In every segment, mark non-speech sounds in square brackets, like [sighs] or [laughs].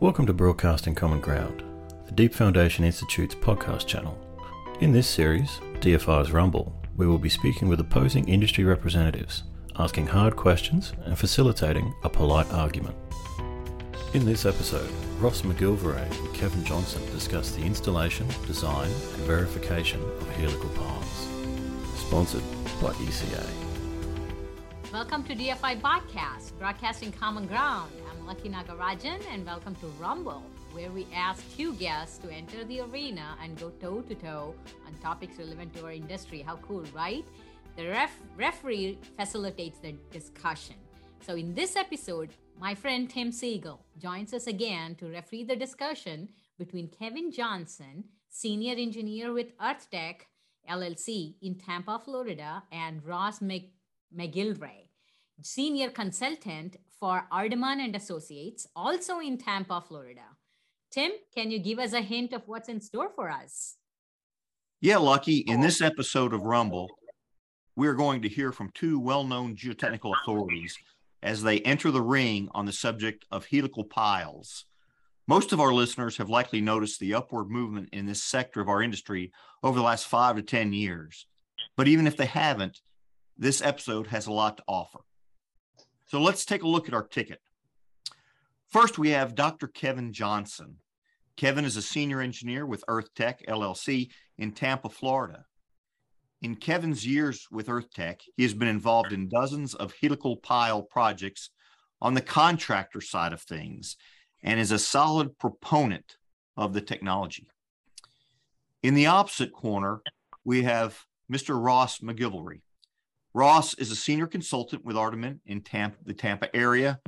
Welcome to Broadcasting Common Ground, the Deep Foundation Institute's podcast channel. In this series, DFI's Rumble, we will be speaking with opposing industry representatives, asking hard questions and facilitating a polite argument. In this episode, Ross McGillivray and Kevin Johnson discuss the installation, design, and verification of helical piles. Sponsored by ECA. Welcome to DFI Podcast, Broadcasting Common Ground. Lucky Nagarajan, and welcome to Rumble, where we ask two guests to enter the arena and go toe to toe on topics relevant to our industry. How cool, right? The ref- referee facilitates the discussion. So, in this episode, my friend Tim Siegel joins us again to referee the discussion between Kevin Johnson, senior engineer with EarthTech LLC in Tampa, Florida, and Ross Mc- senior consultant for Ardaman and Associates, also in Tampa, Florida. Tim, can you give us a hint of what's in store for us? Yeah, Lucky. In this episode of Rumble, we're going to hear from two well known geotechnical authorities as they enter the ring on the subject of helical piles. Most of our listeners have likely noticed the upward movement in this sector of our industry over the last five to 10 years. But even if they haven't, this episode has a lot to offer. So let's take a look at our ticket. First, we have Dr. Kevin Johnson. Kevin is a senior engineer with EarthTech LLC in Tampa, Florida. In Kevin's years with EarthTech, he has been involved in dozens of helical pile projects on the contractor side of things and is a solid proponent of the technology. In the opposite corner, we have Mr. Ross McGillivray. Ross is a senior consultant with Ardaman in Tampa, the Tampa area.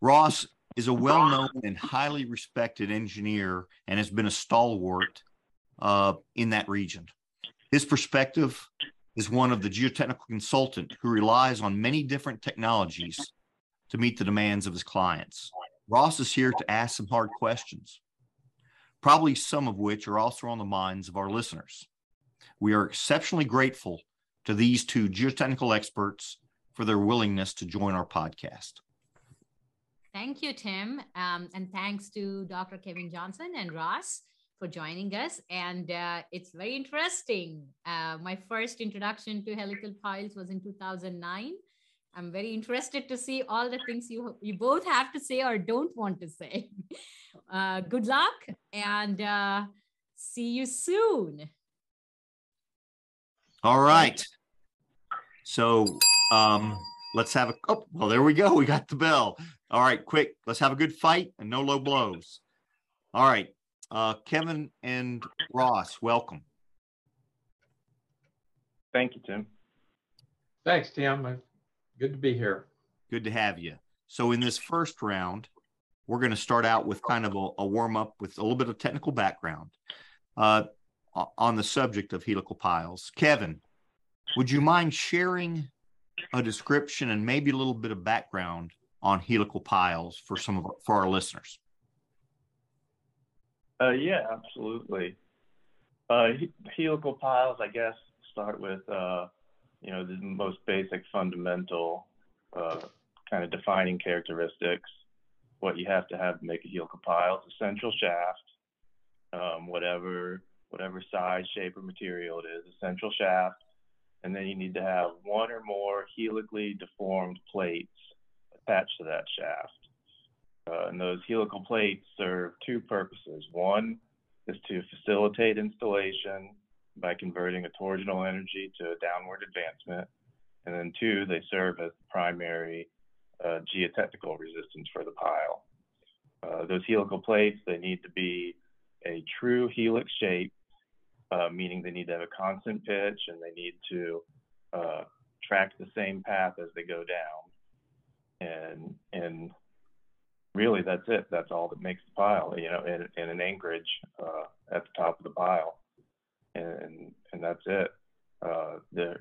Ross is a well known and highly respected engineer and has been a stalwart uh, in that region. His perspective is one of the geotechnical consultant who relies on many different technologies to meet the demands of his clients. Ross is here to ask some hard questions, probably some of which are also on the minds of our listeners. We are exceptionally grateful to these two geotechnical experts for their willingness to join our podcast. Thank you, Tim. Um, and thanks to Dr. Kevin Johnson and Ross for joining us. And uh, it's very interesting. Uh, my first introduction to helical piles was in 2009. I'm very interested to see all the things you you both have to say or don't want to say. [laughs] Uh, good luck and uh, see you soon. All right. So um, let's have a. Oh, well, there we go. We got the bell. All right, quick. Let's have a good fight and no low blows. All right. Uh, Kevin and Ross, welcome. Thank you, Tim. Thanks, Tim. Uh, Good to be here. Good to have you. So, in this first round, we're going to start out with kind of a, a warm up with a little bit of technical background uh, o- on the subject of helical piles. Kevin, would you mind sharing a description and maybe a little bit of background on helical piles for some of our, for our listeners? Uh, yeah, absolutely. Uh, helical piles, I guess, start with uh, you know the most basic fundamental uh, kind of defining characteristics. What you have to have to make a helical pile is a central shaft, um, whatever whatever size, shape, or material it is, a central shaft, and then you need to have one or more helically deformed plates attached to that shaft. Uh, and those helical plates serve two purposes. One is to facilitate installation by converting a torsional energy to a downward advancement. And then two, they serve as the primary uh, geotechnical resistance for the pile. Uh, those helical plates, they need to be a true helix shape, uh, meaning they need to have a constant pitch and they need to uh, track the same path as they go down. And, and really that's it. That's all that makes the pile, you know, and, and an anchorage uh, at the top of the pile and and that's it. Uh, as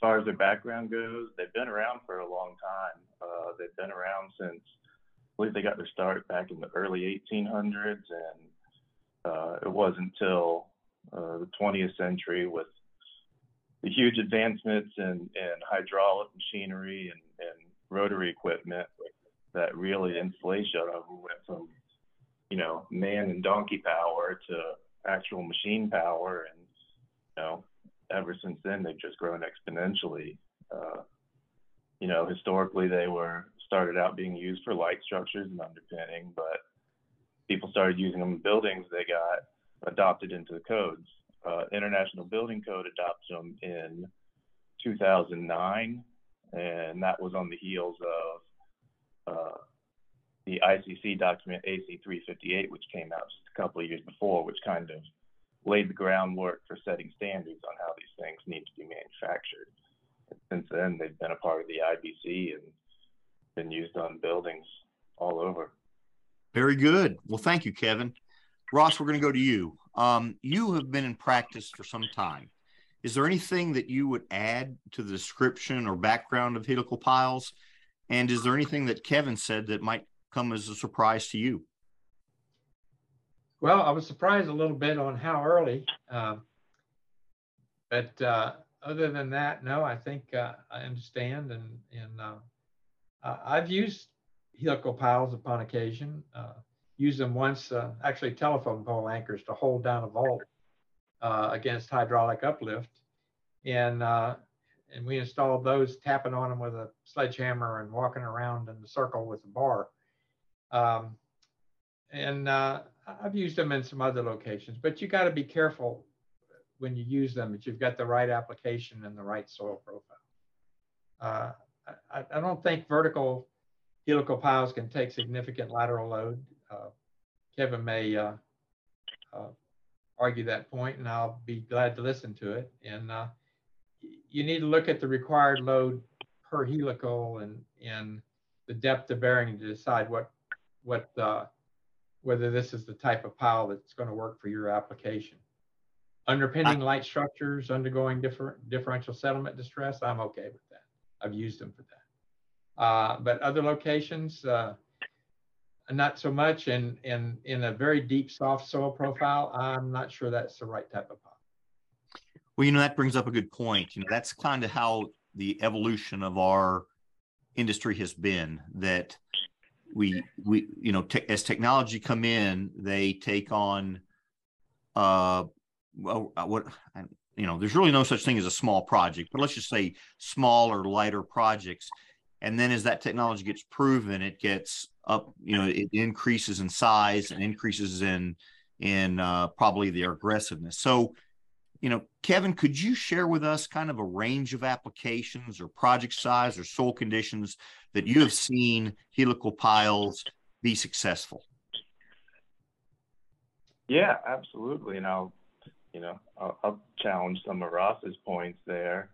far as their background goes, they've been around for a long time. Uh, they've been around since I believe they got their start back in the early 1800s, and uh, it wasn't until uh, the 20th century with the huge advancements in, in hydraulic machinery and, and rotary equipment that really installation of went from you know, man and donkey power to actual machine power. And, you know, ever since then, they've just grown exponentially. Uh, you know, historically, they were started out being used for light structures and underpinning, but people started using them in buildings, they got adopted into the codes. Uh, International Building Code adopted them in 2009, and that was on the heels of uh, the ICC document AC358, which came out just a couple of years before, which kind of laid the groundwork for setting standards on how these things need to be manufactured. And since then, they've been a part of the IBC and been used on buildings all over. Very good. Well, thank you, Kevin. Ross, we're going to go to you. Um, you have been in practice for some time. Is there anything that you would add to the description or background of helical piles? And is there anything that Kevin said that might come as a surprise to you? Well, I was surprised a little bit on how early, uh, but uh, other than that, no, I think uh, I understand, and and uh, I've used helical piles upon occasion. Uh, used them once, uh, actually telephone pole anchors to hold down a vault against hydraulic uplift, and and we installed those, tapping on them with a sledgehammer and walking around in the circle with the bar. Um, and uh, I've used them in some other locations, but you got to be careful when you use them that you've got the right application and the right soil profile. Uh, I, I, don't think vertical helical piles can take significant lateral load. Uh, Kevin may uh, uh, argue that point, and I'll be glad to listen to it. And uh, you need to look at the required load per helical and, and the depth of bearing to decide what what uh, whether this is the type of pile that's going to work for your application. Underpinning light structures undergoing different differential settlement distress, I'm okay with that. I've used them for that. Uh, but other locations, uh, not so much. And in, in a very deep soft soil profile, I'm not sure that's the right type of pot. Well, you know, that brings up a good point. You know, that's kind of how the evolution of our industry has been that we we you know te- as technology come in they take on uh uh, what you know there's really no such thing as a small project but let's just say smaller lighter projects and then as that technology gets proven it gets up you know it increases in size and increases in in uh, probably their aggressiveness so you know, Kevin, could you share with us kind of a range of applications or project size or soil conditions that you have seen helical piles be successful? Yeah, absolutely. And I'll, you know, I'll, I'll challenge some of Ross's points there.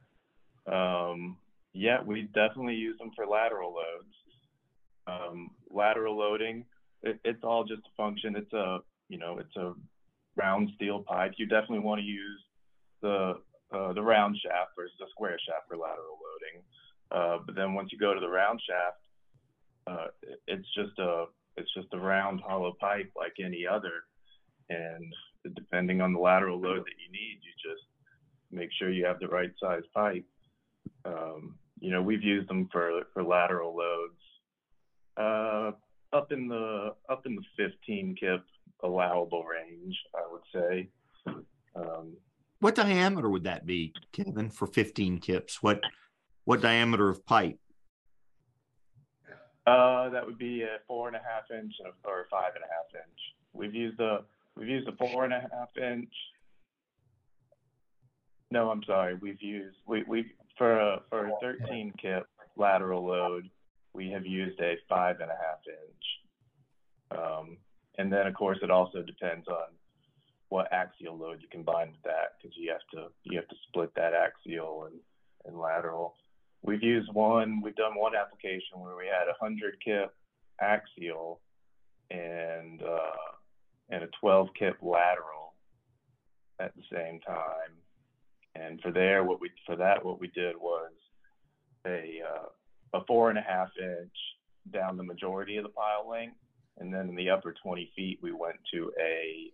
Um, yeah, we definitely use them for lateral loads. Um, lateral loading, it, it's all just a function. It's a, you know, it's a round steel pipe. You definitely want to use the uh, the round shaft versus a square shaft for lateral loading. Uh, but then once you go to the round shaft, uh, it's just a it's just a round hollow pipe like any other, and depending on the lateral load that you need, you just make sure you have the right size pipe. Um, you know, we've used them for for lateral loads uh, up in the up in the 15 kip allowable range, I would say. Um, what diameter would that be, Kevin, for 15 kips? What what diameter of pipe? Uh, that would be a four and a half inch or five and a half inch. We've used a we've used a four and a half inch. No, I'm sorry. We've used we we for a for a 13 kip lateral load, we have used a five and a half inch. Um, and then of course it also depends on what axial load you combine with that because you have to you have to split that axial and, and lateral. We've used one, we've done one application where we had a hundred kip axial and uh, and a 12 kip lateral at the same time. And for there, what we for that what we did was a uh, a four and a half inch down the majority of the pile length, and then in the upper 20 feet we went to a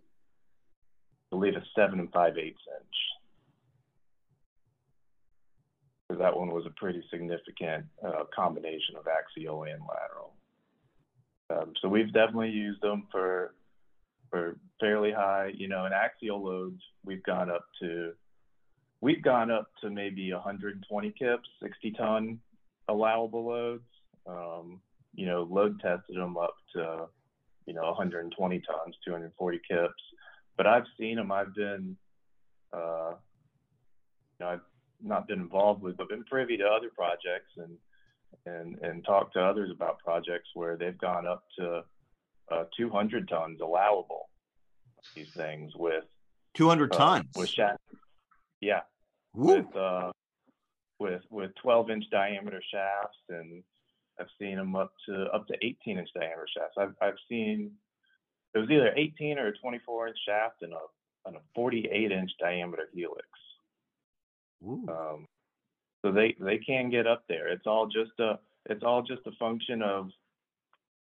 believe a seven and five eighths inch. That one was a pretty significant uh, combination of axial and lateral. Um, so we've definitely used them for are fairly high. You know, in axial loads, we've gone up to we've gone up to maybe 120 kips, 60 ton allowable loads. Um, you know, load tested them up to you know 120 tons, 240 kips. But I've seen them. I've been uh, you know, I've not been involved with, but been privy to other projects and and and talked to others about projects where they've gone up to uh, 200 tons allowable. These things with 200 uh, tons. with shaft, yeah, Woo. with uh, with with 12 inch diameter shafts, and I've seen them up to up to 18 inch diameter shafts. I've I've seen it was either 18 or a 24 inch shaft and a and a 48 inch diameter helix. Ooh. Um, so they they can get up there. It's all just a it's all just a function of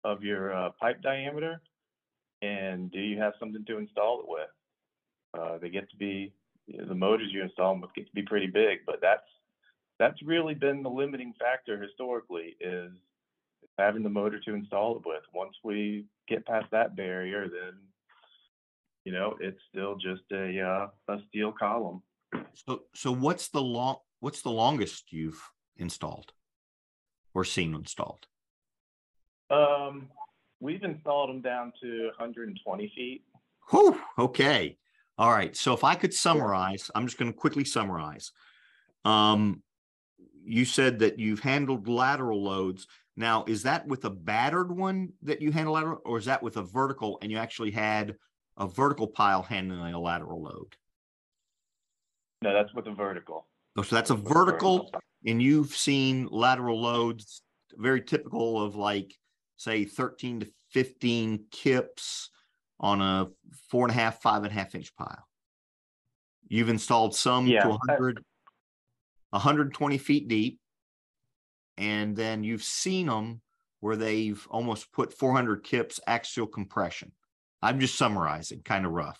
of your uh, pipe diameter and do you have something to install it with. Uh, they get to be you know, the motors you install them with get to be pretty big, but that's that's really been the limiting factor historically is having the motor to install it with. Once we get past that barrier, then you know it's still just a uh, a steel column. So so what's the long what's the longest you've installed or seen installed? Um, we've installed them down to 120 feet. Whew, okay. All right. So if I could summarize, I'm just going to quickly summarize. Um, you said that you've handled lateral loads. Now, is that with a battered one that you handle lateral, or is that with a vertical and you actually had a vertical pile handling a lateral load? No, that's with a vertical. Oh, So that's a vertical, and you've seen lateral loads very typical of like, say, 13 to 15 kips on a four and a half, five and a half inch pile. You've installed some Yeah, to I- 100, 120 feet deep. And then you've seen them where they've almost put 400 kips axial compression. I'm just summarizing, kind of rough.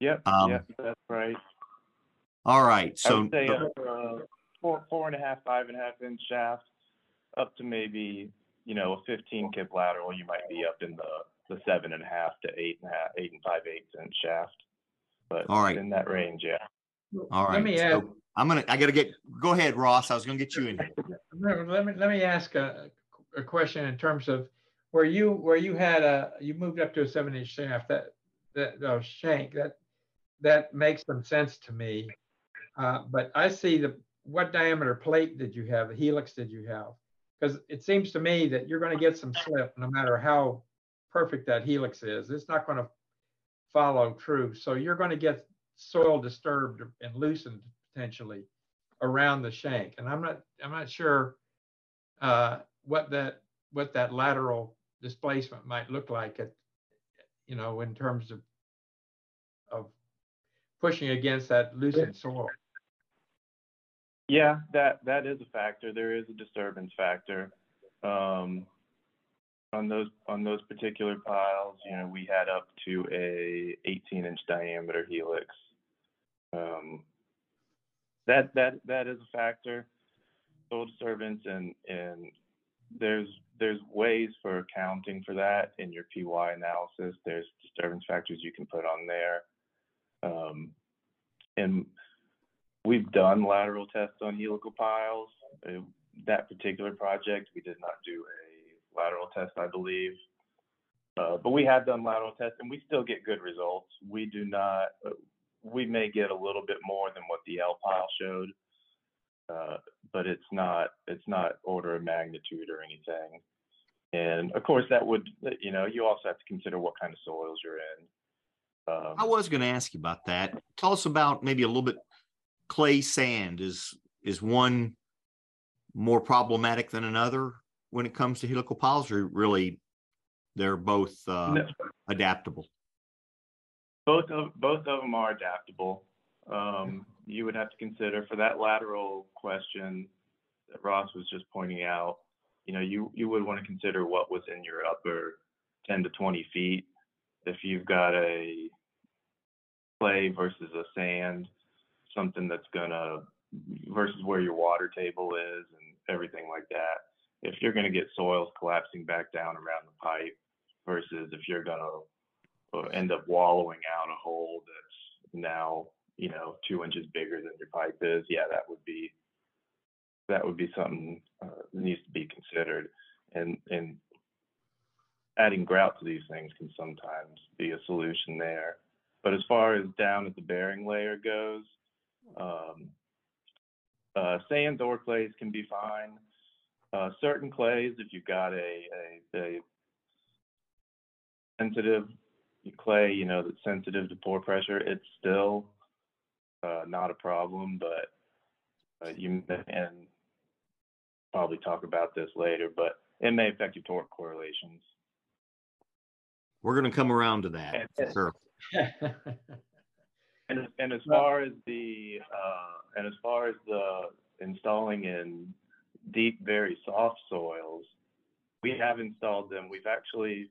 Yep, Um, yep, that's right. All right. So say uh, uh, four, four and a half, five and a half inch shaft, up to maybe you know a 15 kip lateral. You might be up in the the seven and a half to eight and a half, eight and five eighths inch shaft. But All right. in that range, yeah. All right. Let me so add, I'm gonna, I gotta get, go ahead, Ross. I was gonna get you in here. let me, let me ask a, a question in terms of where you, where you had a, you moved up to a seven inch shaft, that, that, uh, shank, that, that makes some sense to me. Uh, but I see the, what diameter plate did you have? The helix did you have? Because it seems to me that you're gonna get some slip no matter how perfect that helix is. It's not gonna follow true. So you're gonna get soil disturbed and loosened potentially around the shank. And I'm not, I'm not sure uh, what that, what that lateral displacement might look like at, you know, in terms of, of pushing against that loosened soil. Yeah, that that is a factor. There is a disturbance factor. Um, on those on those particular piles, you know, we had up to a 18 inch diameter helix. Um, that that that is a factor. Soil disturbance and and there's there's ways for accounting for that in your PY analysis. There's disturbance factors you can put on there. Um, and we've done lateral tests on helical piles. Uh, that particular project, we did not do a lateral test, I believe. Uh, but we have done lateral tests and we still get good results. We do not, we may get a little bit more than what the LPILE showed. Uh, but it's not, it's not order of magnitude or anything. And of course that would, you know, you also have to consider what kind of soils you're in. Um, I was gonna ask you about that. Tell us about maybe a little bit clay sand. Is, is one more problematic than another when it comes to helical piles or really they're both uh, no. adaptable? Both of both of them are adaptable. Um, you would have to consider for that lateral question that Ross was just pointing out. You know, you you would want to consider what was in your upper 10 to 20 feet. If you've got a clay versus a sand, something that's gonna versus where your water table is and everything like that. If you're gonna get soils collapsing back down around the pipe versus if you're gonna end up wallowing out a hole that's now you know two inches bigger than your pipe is, yeah, that would be that would be something uh, that needs to be considered. And and adding grout to these things can sometimes be a solution there. But as far as down at the bearing layer goes, um, uh, or clays can be fine. Uh, certain clays, if you've got a, a, a sensitive clay, you know, that's sensitive to pore pressure, it's still uh, not a problem, but uh, you and probably talk about this later, but it may affect your torque correlations. We're going to come around to that. And, sure. [laughs] and, and as far as the uh, and as far as the installing in deep, very soft soils, we have installed them. We've actually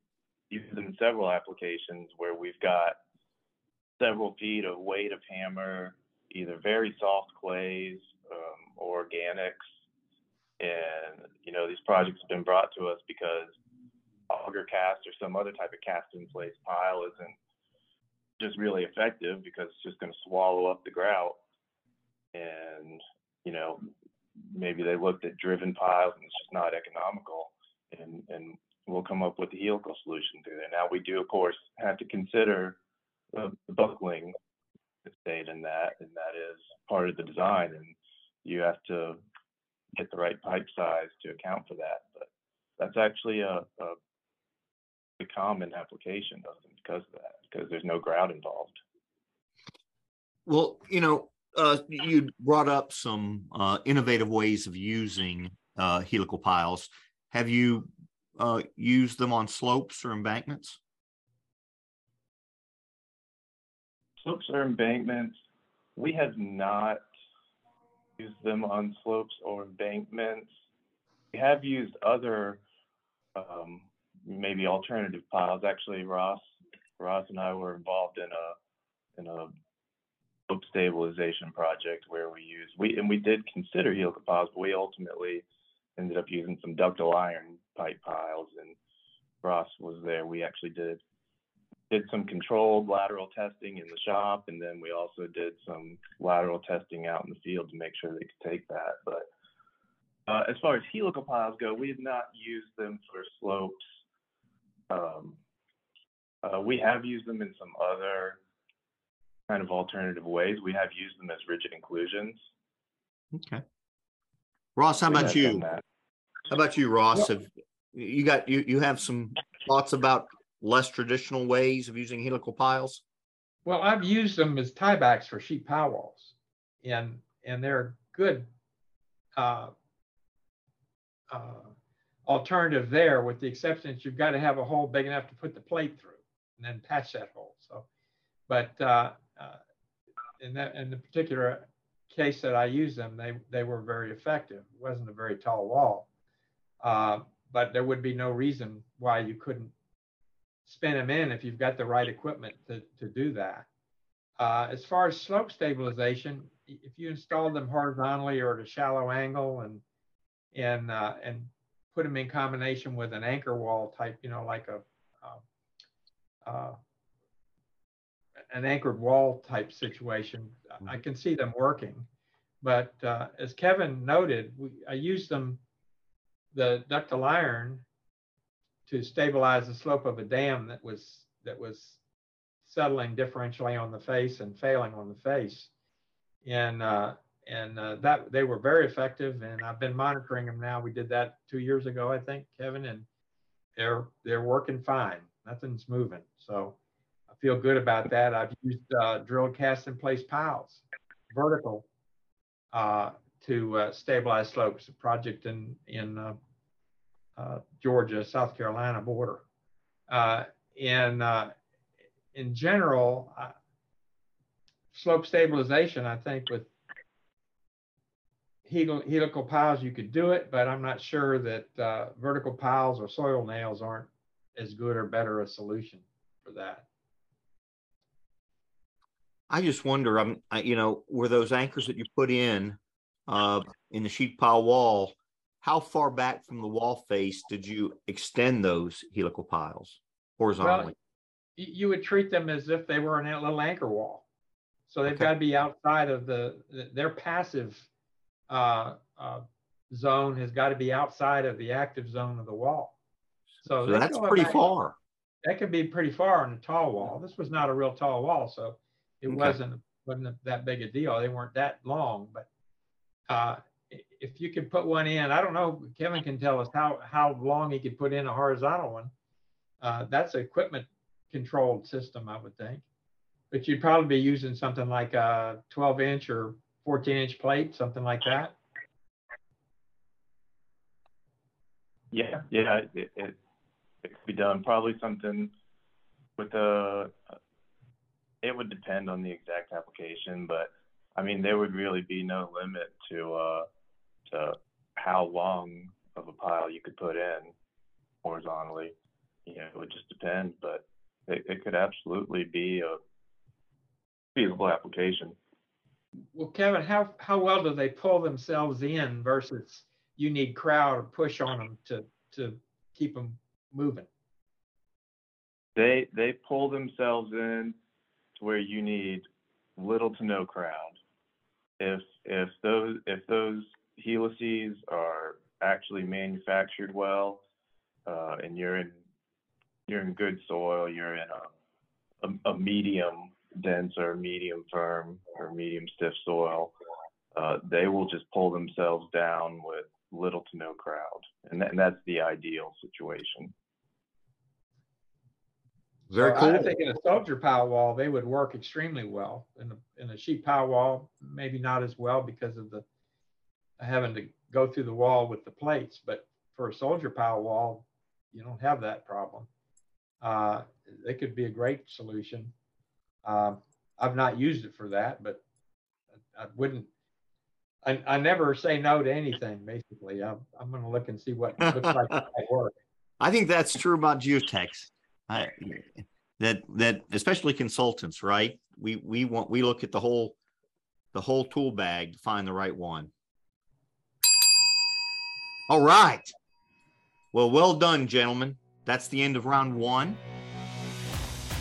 used in several applications where we've got several feet of weight of hammer, either very soft clays um, or organics. And, you know, these projects have been brought to us because auger cast or some other type of cast in place pile isn't just really effective because it's just going to swallow up the grout. And, you know, maybe they looked at driven piles and it's just not economical. And, and we'll come up with a helical solution through there. Now, we do, of course, have to consider the, buckling state in that, and that is part of the design. And you have to get the right pipe size to account for that. But that's actually a, a, common application because of that, because there's no grout involved. Well, you know, uh, you brought up some uh, innovative ways of using uh, helical piles. Have you uh, used them on slopes or embankments? Slopes or embankments, we have not used them on slopes or embankments. We have used other um, maybe alternative piles. Actually, Ross, Ross and I were involved in a in a slope stabilization project where we used we and we did consider helical piles, but we ultimately ended up using some ductile iron pipe piles. And Ross was there. We actually did did some controlled lateral testing in the shop, and then we also did some lateral testing out in the field to make sure they could take that. But uh, as far as helical piles go, we have not used them for slopes. Um, uh, we have used them in some other kind of alternative ways. We have used them as rigid inclusions. Okay. Ross, how We about you? that. How about you, Ross? Have you got you you have some thoughts about less traditional ways of using helical piles? Well, I've used them as tiebacks for sheet pile walls, and and they're a good uh, uh, alternative there, with the exception that you've got to have a hole big enough to put the plate through, and then patch that hole. So, but uh, uh, in that in the particular case that I used them, they they were very effective. It wasn't a very tall wall, uh, but there would be no reason why you couldn't spin them in if you've got the right equipment to, to do that. Uh, as far as slope stabilization, if you install them horizontally or at a shallow angle and and uh, and put them in combination with an anchor wall type, you know, like a uh, uh, an anchored wall type situation, I can see them working. But uh, as Kevin noted, we, I use them, the ductile iron, to stabilize the slope of a dam that was that was settling differentially on the face and failing on the face, and uh, and uh, that they were very effective. And I've been monitoring them now. We did that two years ago, I think, Kevin, and they're they're working fine. Nothing's moving, so I feel good about that. I've used uh, drilled cast in place piles, vertical, uh, to uh, stabilize slopes. A project in in uh, uh, Georgia, South Carolina border. Uh, and uh, in general, uh, slope stabilization, I think with helical, helical piles, you could do it, but I'm not sure that uh, vertical piles or soil nails aren't as good or better a solution for that. I just wonder, um, I, you know, were those anchors that you put in uh, in the sheet pile wall, how far back from the wall face did you extend those helical piles horizontally? you would treat them as if they were in a little anchor wall. So they've okay. got to be outside of the, their passive uh, uh, zone has got to be outside of the active zone of the wall. So, so that's pretty back, far. That could be pretty far on a tall wall. This was not a real tall wall, so it okay. wasn't wasn't that big a deal. They weren't that long, but uh, if you could put one in, I don't know. Kevin can tell us how how long he could put in a horizontal one. Uh, that's equipment controlled system, I would think. But you'd probably be using something like a 12 inch or 14 inch plate, something like that. Yeah, yeah, it, it, it could be done. Probably something with a, it would depend on the exact application, but I mean, there would really be no limit to, uh, to how long of a pile you could put in horizontally. You know, it would just depend, but it, it could absolutely be a feasible application. Well, Kevin, how, how well do they pull themselves in versus you need crowd or push on them to, to keep them moving? They, they pull themselves in to where you need little to no crowd. If, if those, if those helices are actually manufactured well, uh, and you're in you're in good soil, you're in a, a, a medium dense or medium firm or medium stiff soil, uh, they will just pull themselves down with little to no crowd, and, and that's the ideal situation. Very cool. I think in a soldier pile wall, they would work extremely well. In a, in a sheet pile wall, maybe not as well because of the having to go through the wall with the plates. But for a soldier pile wall, you don't have that problem uh, they could be a great solution. Um, I've not used it for that, but I wouldn't. I, I never say no to anything. Basically, I'm, I'm going to look and see what looks like it might work. [laughs] I think that's true about geotechs. I, that that especially consultants, right? We we want we look at the whole the whole tool bag to find the right one. All right. Well, well done, gentlemen. That's the end of round one.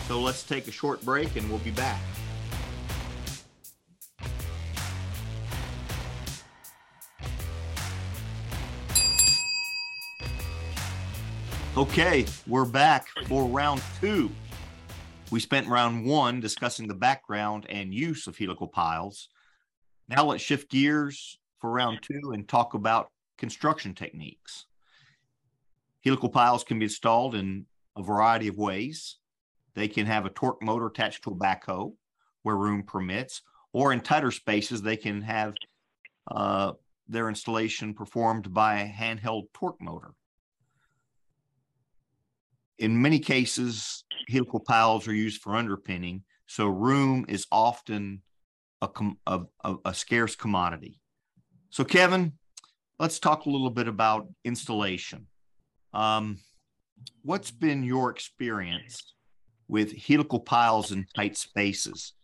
So let's take a short break and we'll be back. Okay, we're back for round two. We spent round one discussing the background and use of helical piles. Now let's shift gears for round two and talk about construction techniques. Helical piles can be installed in a variety of ways. They can have a torque motor attached to a backhoe where room permits, or in tighter spaces, they can have uh, their installation performed by a handheld torque motor. In many cases, helical piles are used for underpinning, so room is often a, a, a scarce commodity. So, Kevin, let's talk a little bit about installation. Um, what's been your experience with helical piles in tight spaces?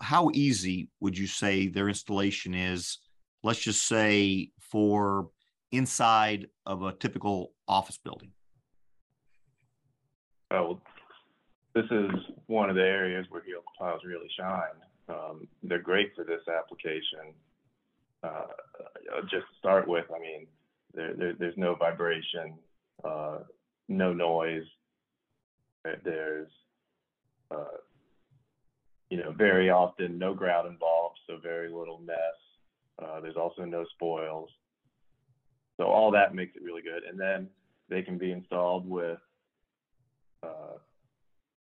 How easy would you say their installation is? Let's just say for inside of a typical office building. Oh, this is one of the areas where helical piles really shine. Um, they're great for this application. Uh, just to start with, I mean, there, there there's no vibration, uh, no noise. There's, uh, you know, very often no grout involved, so very little mess. Uh, there's also no spoils. So all that makes it really good. And then they can be installed with, uh,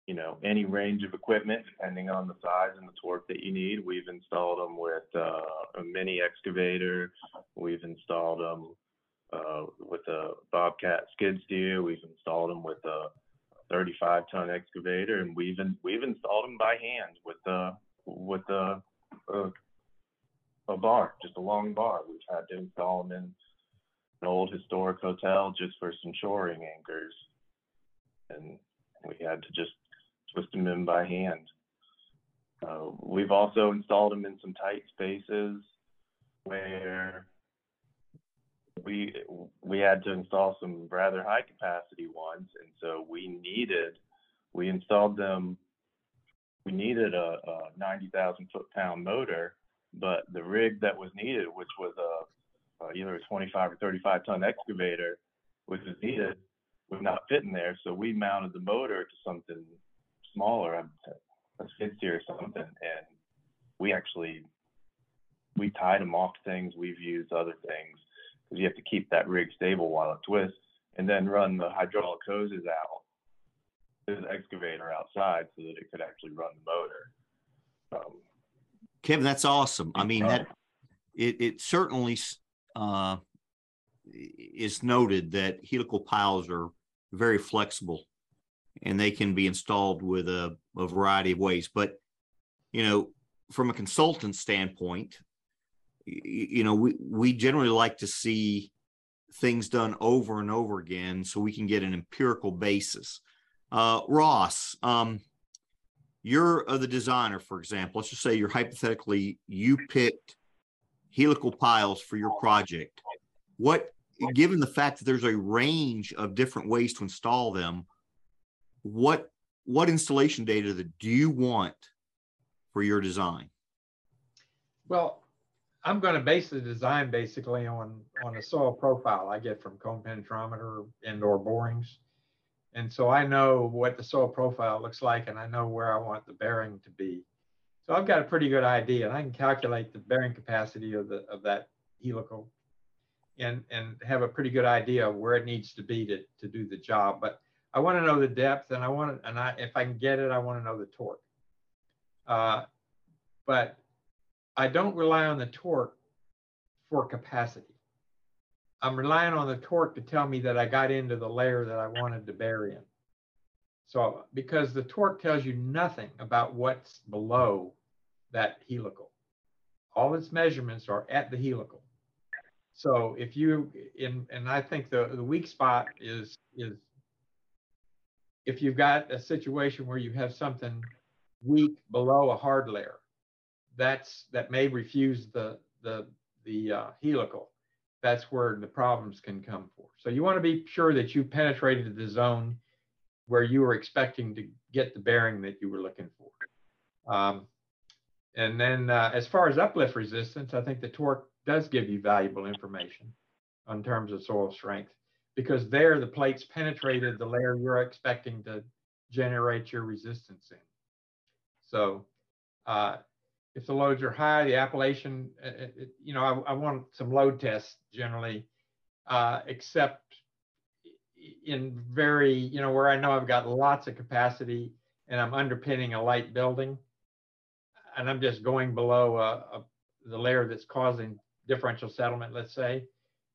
you know, any range of equipment depending on the size and the torque that you need. We've installed them with uh, a mini excavator. We've installed them uh, with a Bobcat skid steer. We've installed them with a 35 ton excavator, and we've in, we've installed them by hand with a bar, just a long bar. We've had to install them in an old historic hotel just for some shoring anchors, and we had to just twist them in by hand. Uh, we've also installed them in some tight spaces where we we had to install some rather high capacity ones, and so we needed we installed them. We needed a, a 90,000 foot pound motor, but the rig that was needed, which was a, a either a 25 or 35 ton excavator, which was needed, was not fitting there. So we mounted the motor to something smaller, a skid steer or something, and we actually we tied them off things. We've used other things because you have to keep that rig stable while it twists, and then run the hydraulic hoses out to the excavator outside so that it could actually run the motor. Um, Kevin, that's awesome. I mean, that it, it certainly uh, is noted that helical piles are very flexible and they can be installed with a, a variety of ways. But, you know, from a consultant standpoint, you know, we, we generally like to see things done over and over again so we can get an empirical basis. Uh, Ross, um, you're uh, the designer, for example. Let's just say you're hypothetically, you picked helical piles for your project. What, given the fact that there's a range of different ways to install them, what what installation data do you want for your design? Well, I'm going to base the design basically on on a soil profile I get from cone penetrometer indoor borings. And so I know what the soil profile looks like and I know where I want the bearing to be. So I've got a pretty good idea and I can calculate the bearing capacity of the of that helical and and have a pretty good idea of where it needs to be to, to do the job. But I want to know the depth and I want to, and I, if I can get it, I want to know the torque. Uh, but I don't rely on the torque for capacity. I'm relying on the torque to tell me that I got into the layer that I wanted to bury in. So because the torque tells you nothing about what's below that helical. All its measurements are at the helical. So if you in and I think the, the weak spot is is if you've got a situation where you have something weak below a hard layer, that's that may refuse the the the uh, helical. That's where the problems can come for. So you want to be sure that you penetrated the zone where you were expecting to get the bearing that you were looking for. Um, and then uh, as far as uplift resistance, I think the torque does give you valuable information in terms of soil strength because there the plates penetrated the layer you're expecting to generate your resistance in. So uh, if the loads are high, the appellation, it, uh, uh, it, you know, I, I, want some load tests generally, uh, except in very, you know, where I know I've got lots of capacity and I'm underpinning a light building and I'm just going below a, the layer that's causing differential settlement, let's say,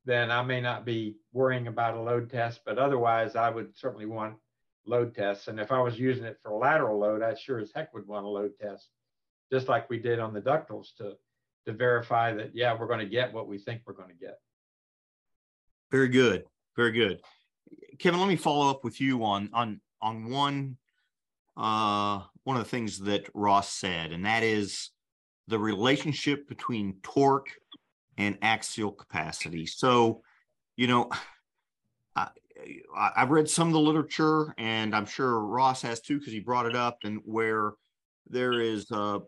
then I may not be worrying about a load test, but otherwise I would certainly want load tests. And if I was using it for lateral load, I sure as heck would want a load test, just like we did on the ductiles to, to verify that, yeah, we're going to get what we think we're going to get. Very good. Very good. Kevin, let me follow up with you on, on, on one, uh, one of the things that Ross said, and that is the relationship between torque and axial capacity. So, you know, [sighs] I, have read some of the literature, and I'm sure Ross has too, because he brought it up, and where there is a,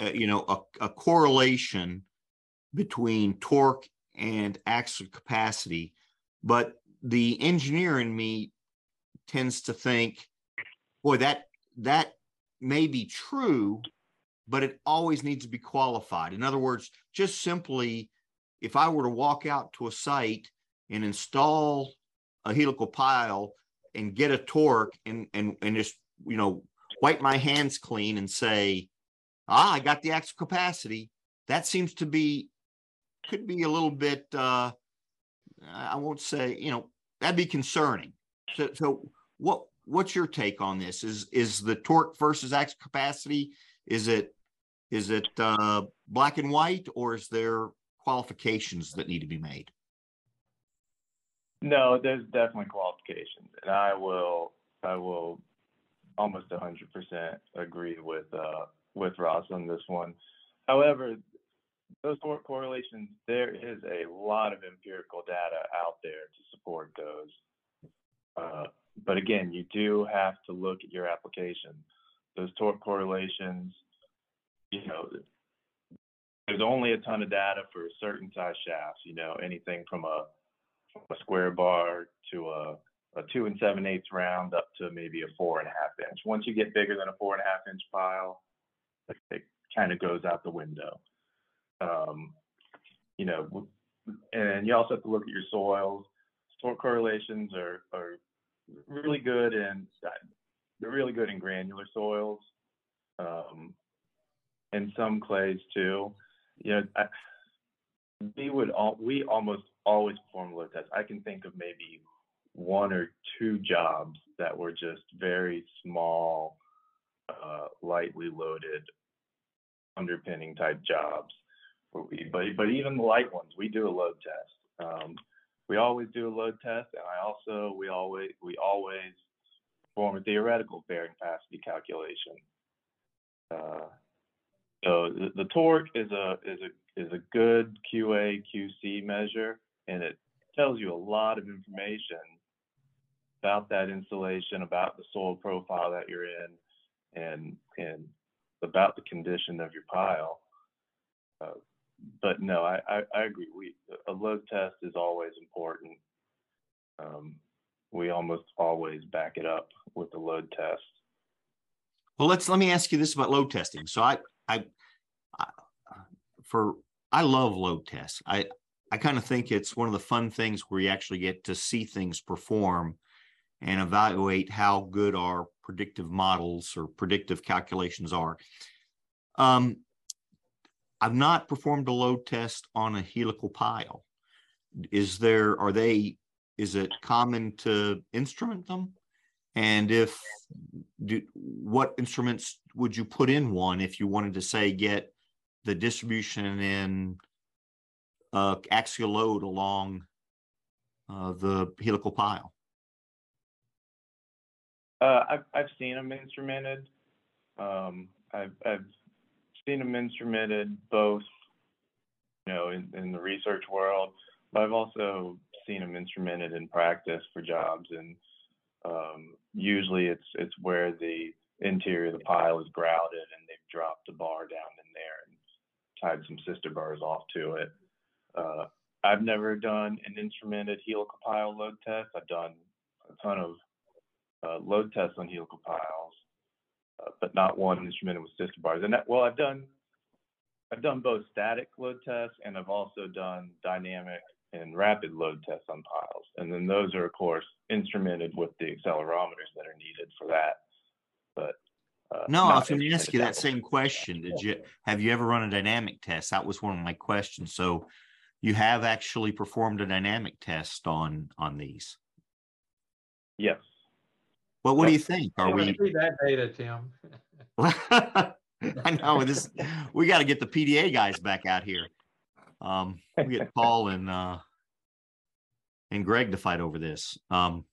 a you know a, a correlation between torque and axial capacity, but the engineer in me tends to think, boy, that that may be true, but it always needs to be qualified. In other words, just simply, if I were to walk out to a site and install a helical pile and get a torque and and and just you know wipe my hands clean and say, ah, I got the axial capacity. That seems to be could be a little bit. Uh, I won't say you know that'd be concerning. So so what what's your take on this? Is is the torque versus axial capacity? Is it is it uh, black and white, or is there qualifications that need to be made? No, there's definitely qualifications, and I will I will almost 100% agree with uh, with Ross on this one. However, those torque correlations, there is a lot of empirical data out there to support those. Uh, but again, you do have to look at your application. Those torque correlations, you know, there's only a ton of data for certain size shafts, you know, anything from a, from a square bar to a, a two and seven eighths round up to maybe a four and a half inch. Once you get bigger than a four and a half inch pile, it, kind of goes out the window. Um, you know, and you also have to look at your soils. Torque correlations are, are really good in they're really good in granular soils, um, and some clays too. You know, I, we would all we almost always perform load tests. I can think of maybe one or two jobs that were just very small, uh, lightly loaded underpinning type jobs. We, but but even the light ones, we do a load test. Um, we always do a load test, and I also we always we always perform a theoretical bearing capacity calculation. Uh, so the, the, torque is a is a is a good QA QC measure, and it tells you a lot of information about that installation, about the soil profile that you're in, and and about the condition of your pile. Uh, but no, I, I, I, agree. We a load test is always important. Um, we almost always back it up with the load test. Well, let's let me ask you this about load testing. So I I, I for I love load tests. I I kind of think it's one of the fun things where you actually get to see things perform and evaluate how good our predictive models or predictive calculations are. Um, I've not performed a load test on a helical pile. Is there, are they, is it common to instrument them? And if, do, what instruments would you put in one if you wanted to say get the distribution in uh, axial load along uh, the helical pile? Uh, I've I've seen them instrumented. Um, I've I've seen them instrumented both, you know, in, in the research world, but I've also seen them instrumented in practice for jobs, and um, usually it's it's where the interior of the pile is grouted and they've dropped a bar down in there and tied some sister bars off to it. Uh, I've never done an instrumented helical pile load test. I've done a ton of uh, load tests on helical piles, uh, but not one instrumented with sister bars. And that, well, I've done I've done both static load tests and I've also done dynamic and rapid load tests on piles. And then those are of course instrumented with the accelerometers that are needed for that. But uh, no, I was going to ask you that same question. Did you have you ever run a dynamic test? That was one of my questions. So you have actually performed a dynamic test on on these. Yes. Well, what do you think? Are we see that data, Tim? [laughs] I know this. We got to get the PDA guys back out here. Um, we get Paul [laughs] and uh, and Greg to fight over this. Um,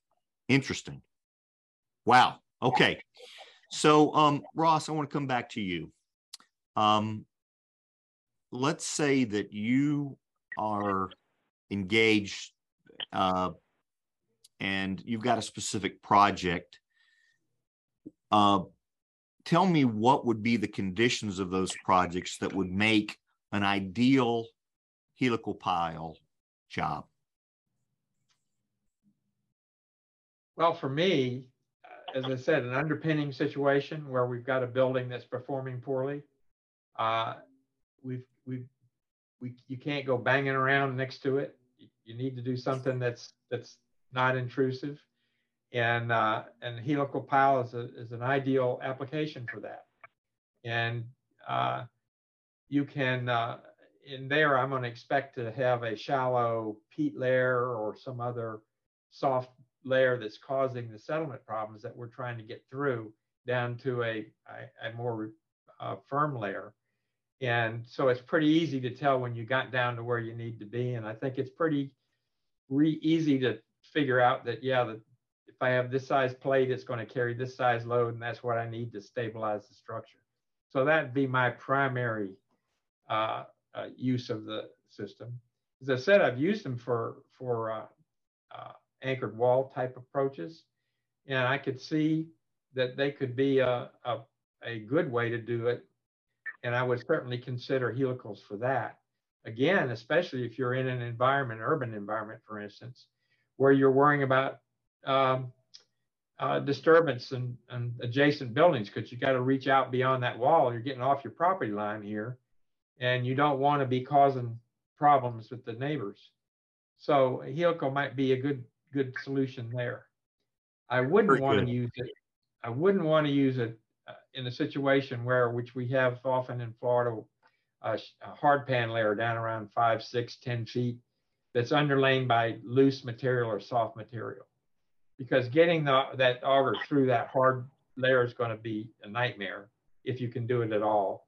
interesting. Wow. Okay. So, um, Ross, I want to come back to you. Um, let's say that you are engaged uh, and you've got a specific project uh, tell me what would be the conditions of those projects that would make an ideal helical pile job? Well, for me, as I said, an underpinning situation where we've got a building that's performing poorly, uh, we've we've we you can't go banging around next to it. You need to do something that's that's not intrusive and uh, and helical pile is, a, is an ideal application for that. And uh, you can uh, in there, I'm going to expect to have a shallow peat layer or some other soft layer that's causing the settlement problems that we're trying to get through down to a, a, a more uh, firm layer. And so it's pretty easy to tell when you got down to where you need to be. And I think it's pretty re- easy to figure out that, yeah, if I have this size plate, it's going to carry this size load, and that's what I need to stabilize the structure. So that'd be my primary uh, uh, use of the system. As I said, I've used them for for uh, uh anchored wall type approaches, and I could see that they could be a, a, a good way to do it. And I would certainly consider helicals for that. Again, especially if you're in an environment, urban environment, for instance, where you're worrying about um, uh, disturbance and, and adjacent buildings because you got to reach out beyond that wall. You're getting off your property line here, and you don't want to be causing problems with the neighbors. So helical might be a good good solution there. I wouldn't want to use it. I wouldn't want to use it uh, in a situation where, which we have often in Florida, a, a hard pan layer down around five, six, ten feet that's underlain by loose material or soft material. Because getting the, that auger through that hard layer is going to be a nightmare if you can do it at all.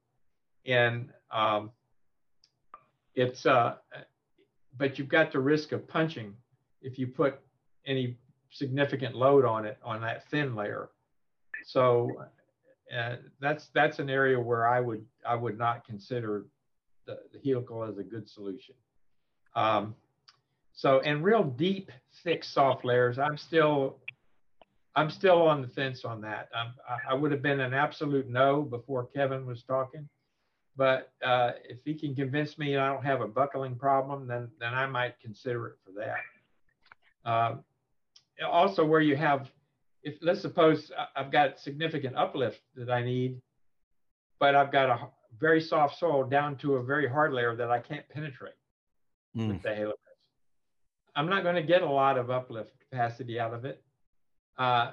And um, it's, uh, but you've got the risk of punching if you put any significant load on it on that thin layer. So uh, that's that's an area where I would I would not consider the, the helical as a good solution. Um, so and real deep, thick, soft layers, I'm still I'm still on the fence on that. I'm, I would have been an absolute no before Kevin was talking, but uh, if he can convince me I don't have a buckling problem, then then I might consider it for that. Uh, also, where you have if let's suppose I've got significant uplift that I need, but I've got a very soft soil down to a very hard layer that I can't penetrate mm. with the halo I'm not going to get a lot of uplift capacity out of it. Uh,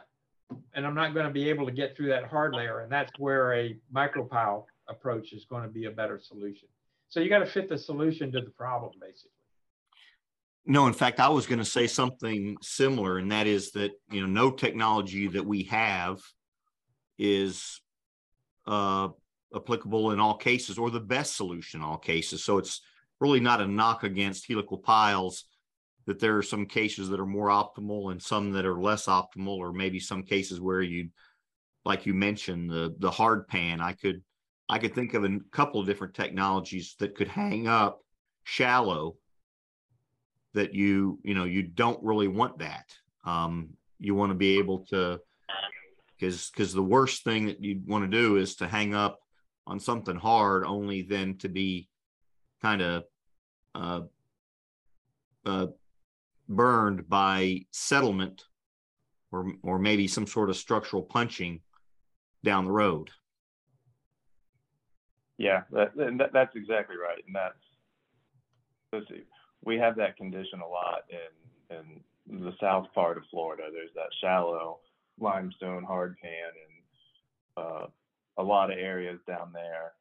and I'm not going to be able to get through that hard layer. And that's where a micropile approach is going to be a better solution. So you got to fit the solution to the problem, basically. No, in fact, I was going to say something similar, and that is that you know no technology that we have is uh, applicable in all cases or the best solution in all cases. So it's really not a knock against helical piles that there are some cases that are more optimal and some that are less optimal, or maybe some cases where you, like you mentioned, the the hard pan. I could I could think of a couple of different technologies that could hang up shallow that you you know you don't really want that. Um, you want to be able to because because the worst thing that you want to do is to hang up on something hard only then to be kind of uh, uh, burned by settlement or or maybe some sort of structural punching down the road. Yeah that, that that's exactly right and that's let's see we have that condition a lot in in the south part of Florida. There's that shallow limestone hard pan and uh, a lot of areas down there.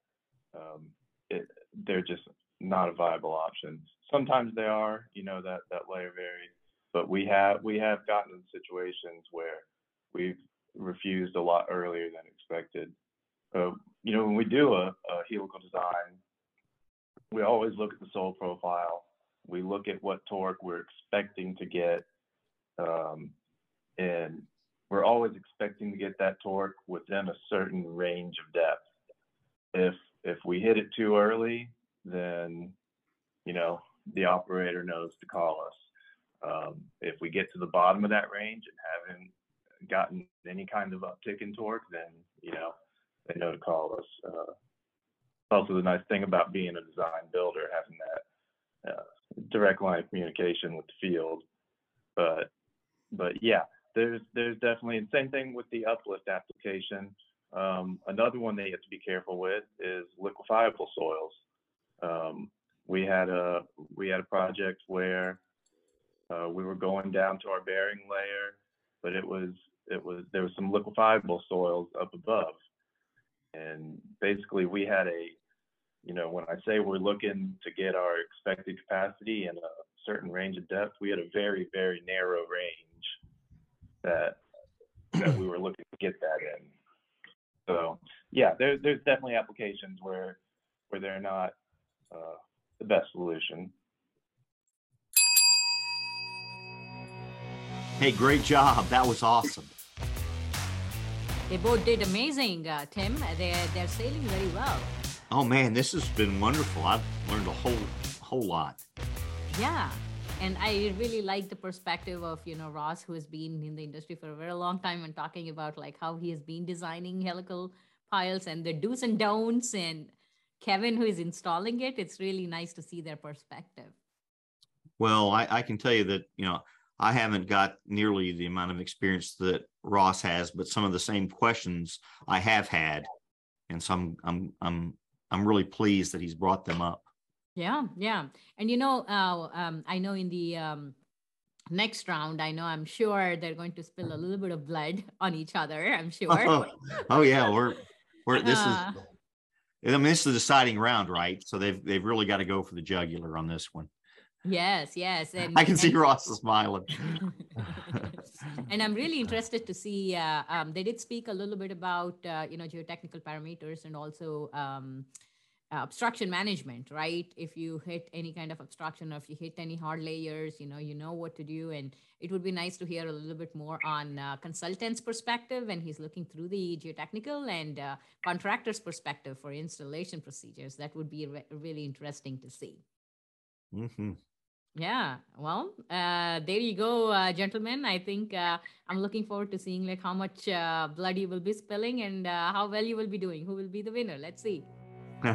Um, it, they're just not a viable option. Sometimes they are, you know, that that layer varies, but we have we have gotten in situations where we've refused a lot earlier than expected. Uh, you know, when we do a, a helical design, we always look at the soil profile we look at what torque we're expecting to get, um, and we're always expecting to get that torque within a certain range of depth. If if we hit it too early, then you know the operator knows to call us. Um, if we get to the bottom of that range and haven't gotten any kind of uptick in torque, then you know they know to call us. Uh, also, the nice thing about being a design builder, having that uh, direct line of communication with the field. But but yeah, there's there's definitely the same thing with the uplift application. Um, another one that you have to be careful with is liquefiable soils. Um, we had a we had a project where uh, we were going down to our bearing layer, but it was it was there was some liquefiable soils up above, and basically we had a you know, when I say we're looking to get our expected capacity in a certain range of depth, we had a very, very narrow range that that we were looking to get that in. So yeah, there, there's definitely applications where where they're not uh, the best solution. Hey, great job! That was awesome. They both did amazing, uh, Tim. They're they're sailing very well. Oh man, this has been wonderful. I've learned a whole whole lot. Yeah. and I really like the perspective of you know Ross, who has been in the industry for a very long time, and talking about like how he has been designing helical piles and the do's and don'ts, and Kevin, who is installing it. It's really nice to see their perspective. Well, I, I can tell you that you know I haven't got nearly the amount of experience that Ross has, but some of the same questions I have had, and so I'm I'm I'm I'm really pleased that he's brought them up. Yeah, yeah, and you know, uh, um, I know in the um, next round, I know I'm sure they're going to spill a little bit of blood on each other. I'm sure. oh, oh yeah, we're we're this Uh, is. I mean, this is the deciding round, right? So they've they've really got to go for the jugular on this one. yes, yes, and I can see Ross smiling. [laughs] and I'm really interested to see. Uh, um, they did speak a little bit about uh, you know geotechnical parameters and also um, uh, obstruction management, right? If you hit any kind of obstruction or if you hit any hard layers, you know you know what to do. And it would be nice to hear a little bit more on uh, consultant's perspective, and he's looking through the geotechnical and uh, contractor's perspective for installation procedures. That would be re- really interesting to see. Mhm. Yeah, well, uh, there you go, uh, gentlemen. I think uh, I'm looking forward to seeing like how much uh, blood you will be spilling and uh, how well you will be doing. Who will be the winner? Let's see. [laughs]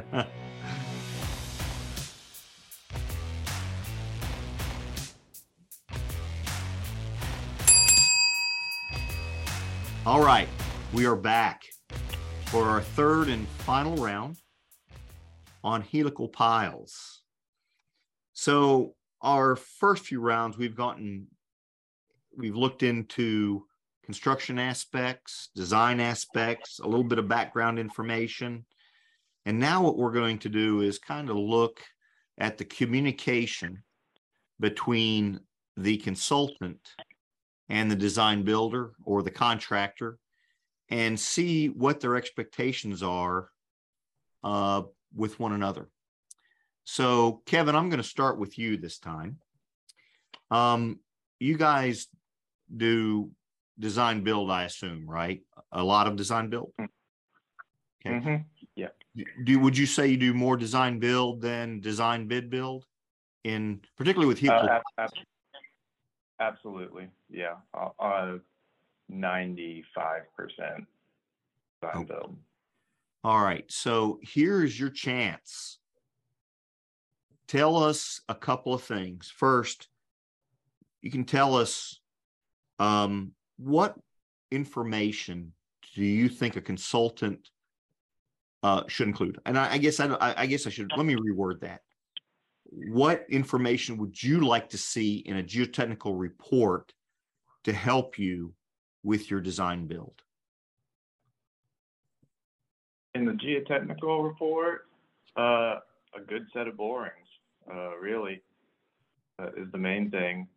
All right, we are back for our third and final round on helical piles. So, our first few rounds, we've gotten, we've looked into construction aspects, design aspects, a little bit of background information. And now, what we're going to do is kind of look at the communication between the consultant and the design builder or the contractor and see what their expectations are uh, with one another. So, Kevin, I'm going to start with you this time. Um, you guys do design build, I assume, right? A lot of design build. Okay. Mhm. Do would you say you do more design build than design bid build, in particularly with helical? Uh, ab- ab- absolutely, yeah. Uh, Ninety-five percent Oh. design build. All right. So here's your chance. Tell us a couple of things. First, you can tell us um, what information do you think a consultant uh, should include? And I, I guess I, I, guess I should let me reword that. What information would you like to see in a geotechnical report to help you with your design build? In the geotechnical report, uh, a good set of borings, uh, really, uh, is the main thing.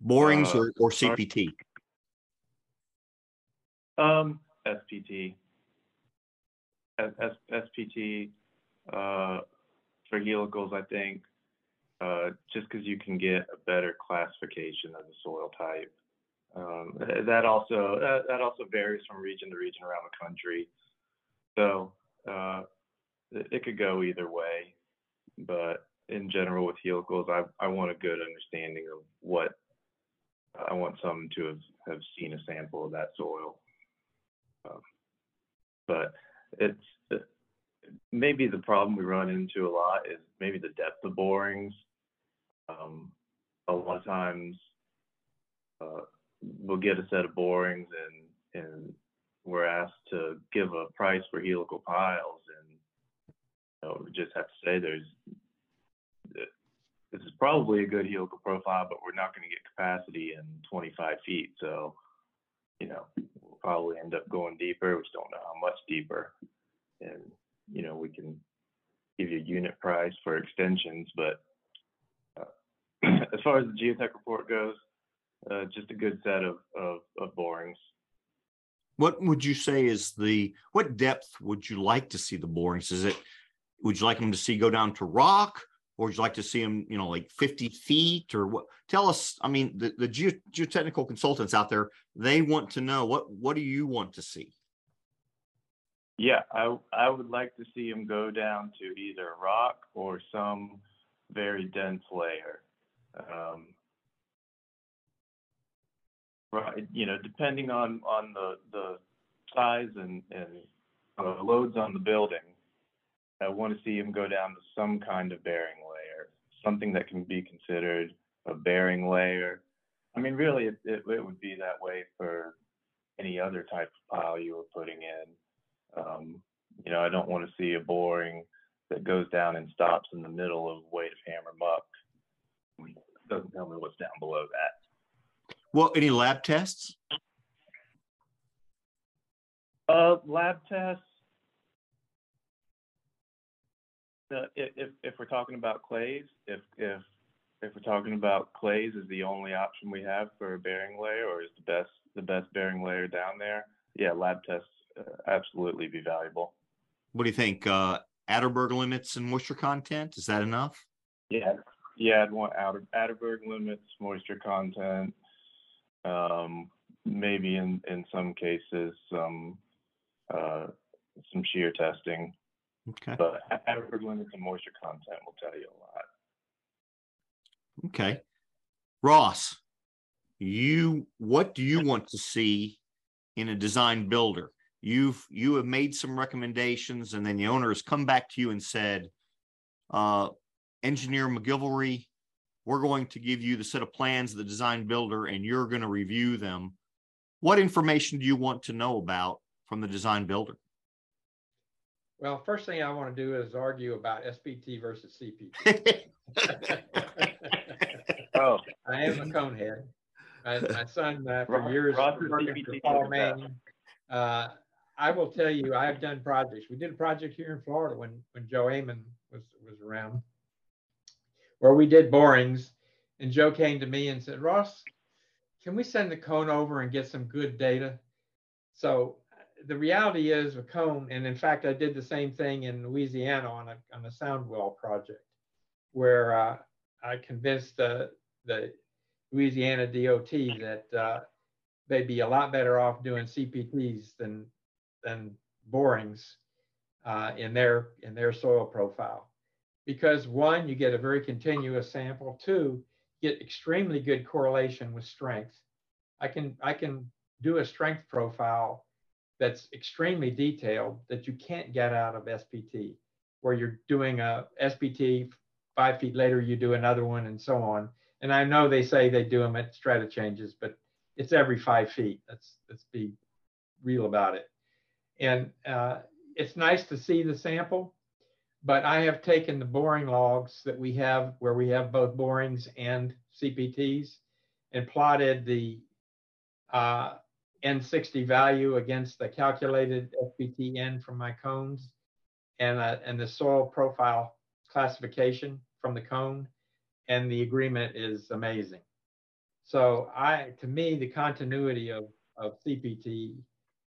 Borings Uh, or, or. CPT? Um, SPT. S- S- SPT, uh, for helicals, I think, uh, just because you can get a better classification of the soil type. Um, that also that, that also varies from region to region around the country. So uh, it, it could go either way, but in general with helicals, I I want a good understanding of what I want some to have, have seen a sample of that soil. Um, but it's it- maybe the problem we run into a lot is maybe the depth of borings. Um, a lot of times, uh, we'll get a set of borings and and we're asked to give a price for helical piles, and you know, we just have to say there's this is probably a good helical profile, but we're not going to get capacity in 25 feet. So, you know, we'll probably end up going deeper. We just don't know how much deeper. And, you know, we can give you a unit price for extensions, but uh, [clears throat] as far as the geotech report goes, uh, just a good set of, of, of borings. What would you say is the, what depth would you like to see the borings? Is it, would you like them to see go down to rock? Or would you like to see them, you know, like 50 feet or what? Tell us, I mean, the, the geo, geotechnical consultants out there, they want to know what, what do you want to see? Yeah, I I would like to see them go down to either rock or some very dense layer. Um, right, you know, depending on on the the size and and uh, loads on the building, I want to see him go down to some kind of bearing layer, something that can be considered a bearing layer. I mean, really, it, it, it would be that way for any other type of pile you were putting in. Um, you know, I don't want to see a boring that goes down and stops in the middle of weight of hammer muck. It doesn't tell me what's down below that. Well, any lab tests? Uh, lab tests. Uh, if if we're talking about clays, if if if we're talking about clays is the only option we have for a bearing layer, or is the best the best bearing layer down there? Yeah, lab tests uh, absolutely be valuable. What do you think? Uh, Atterberg limits and moisture content is that enough? Yeah, yeah, I'd want outer Atterberg limits, moisture content, um, maybe in in some cases some uh, some shear testing. Okay. But Atterberg limits and moisture content will tell you a lot. Okay. Ross, you what do you want to see in a design builder? You've you have made some recommendations, and then the owner has come back to you and said, uh, "Engineer McGillivray, we're going to give you the set of plans of the design builder, and you're going to review them." What information do you want to know about from the design builder? Well, first thing I want to do is argue about SPT versus CPT. [laughs] [laughs] oh, I am a conehead. My, my son, uh, for years, working for Paul Mayne, uh, I will tell you, I have done projects. We did a project here in Florida when when Joe Amon was was around, where we did borings, and Joe came to me and said, "Ross, can we send the cone over and get some good data?" So the reality is a cone, and in fact, I did the same thing in Louisiana on a on a sound well project, where uh, I convinced the the Louisiana DOT that uh, they'd be a lot better off doing CPTs than than borings uh, in their in their soil profile, because one, you get a very continuous sample. Two, get extremely good correlation with strength. I can I can do a strength profile that's extremely detailed that you can't get out of SPT, where you're doing a SPT five feet later, you do another one and so on. And I know they say they do them at strata changes, but it's every five feet. Let's, let's be real about it. And uh, it's nice to see the sample, but I have taken the boring logs that we have where we have both borings and CPTs and plotted the uh, N60 value against the calculated SPTN from my cones and, uh, and the soil profile classification from the cone. And the agreement is amazing. So I, to me, the continuity of, of CPT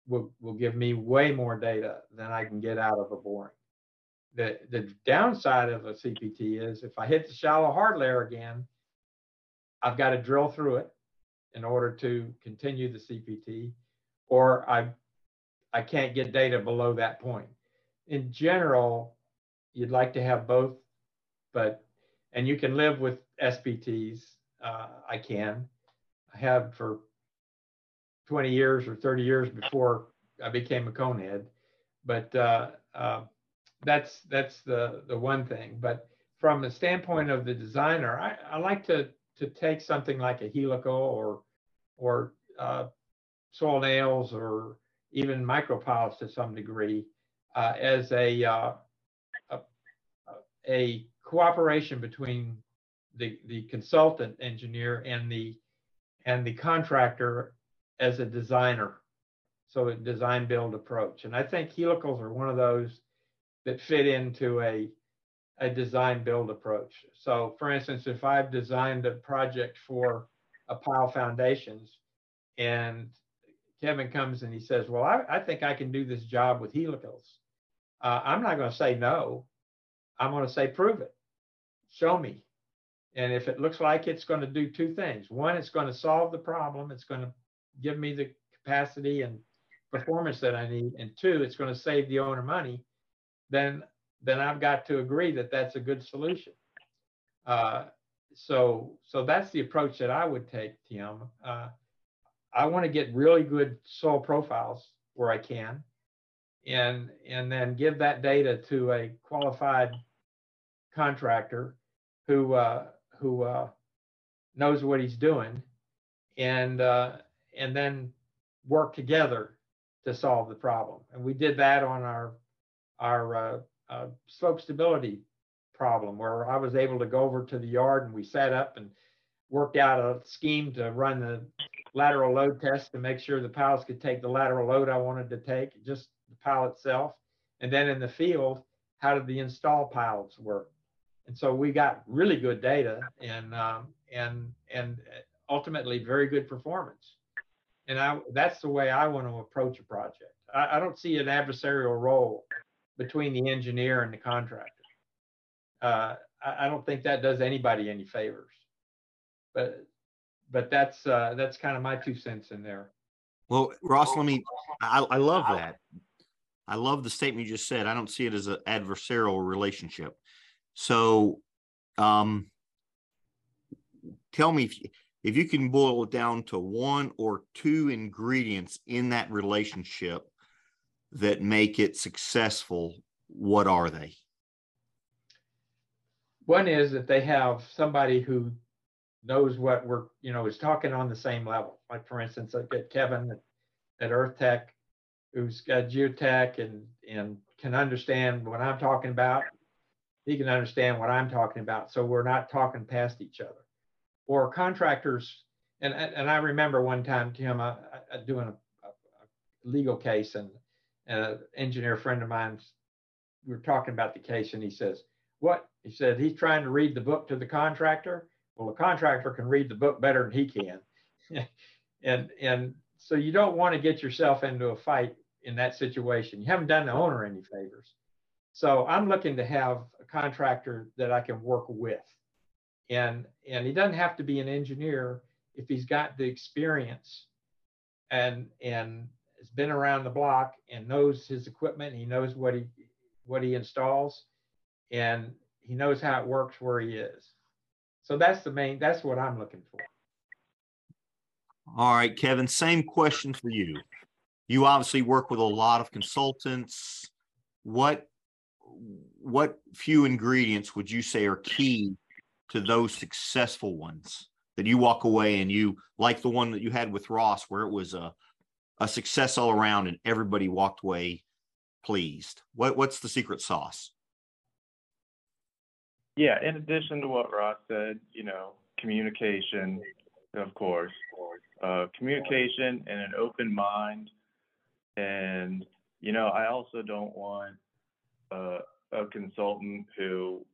will, will give me way more data than I can get out of a boring. The, the downside of a CPT is if I hit the shallow hard layer again, I've got to drill through it in order to continue the CPT, or I, I can't get data below that point. In general, you'd like to have both, but, and you can live with SPTs. Uh, I can. I have for 20 years or 30 years before I became a conehead. But uh, uh, that's that's the the one thing. But from the standpoint of the designer, I, I like to to take something like a helical or or uh, soil nails or even micropiles to some degree uh, as a, uh, a, a cooperation between the the consultant engineer and the and the contractor as a designer. So a design build approach. And i think helicals are one of those that fit into a a design build approach. So for instance if i've designed a project for a pile foundations and kevin comes and he says well i, I think i can do this job with helicals uh, i'm not going to say no. I'm going to say prove it. Show me. And if it looks like it's going to do two things one it's going to solve the problem it's going to give me the capacity and performance that i need and two it's going to save the owner money then then i've got to agree that that's a good solution uh, so so that's the approach that I would take, Tim. Uh, I want to get really good soil profiles where I can, and and then give that data to a qualified contractor who uh, who uh, knows what he's doing, and uh, and then work together to solve the problem. And we did that on our our uh, slope stability problem, where I was able to go over to the yard and we sat up and worked out a scheme to run the lateral load test to make sure the piles could take the lateral load I wanted to take, just the pile itself. And then in the field, how did the install piles work? And so we got really good data and um, and and ultimately very good performance. And I, that's the way I want to approach a project. I, I don't see an adversarial role between the engineer and the contractor. Uh, I, I, don't think that does anybody any favors. But but that's uh, that's kind of my two cents in there. Well, Ross, let me. I, I love that. I love the statement you just said. I don't see it as an adversarial relationship. So, um, tell me if you, if you can boil it down to one or two ingredients in that relationship that make it successful, what are they? One is that they have somebody who knows what we're, you know, is talking on the same level. Like for instance, I get Kevin at, Earth Tech, who's got geotech and and can understand what I'm talking about. He can understand what I'm talking about, so we're not talking past each other. Or contractors, and and I remember one time, Tim, I, I doing a, a, legal case, and, an engineer friend of mine, we were talking about the case, and he says, "What?" He said he's trying to read the book to the contractor well, a contractor can read the book better than he can. [laughs] and and so you don't want to get yourself into a fight in that situation. You haven't done the owner any favors. So I'm looking to have a contractor that I can work with. And and he doesn't have to be an engineer if he's got the experience and and has been around the block and knows his equipment, he knows what he what he installs and he knows how it works where he is. So that's the main, that's what I'm looking for. All right, Kevin, same question for you. You obviously work with a lot of consultants. What what few ingredients would you say are key to those successful ones that you walk away and you like the one that you had with Ross where it was a a success all around and everybody walked away pleased. What what's the secret sauce? Yeah, in addition to what Ross said, you know, communication, of course, uh, communication and an open mind. And, you know, I also don't want uh, a consultant who,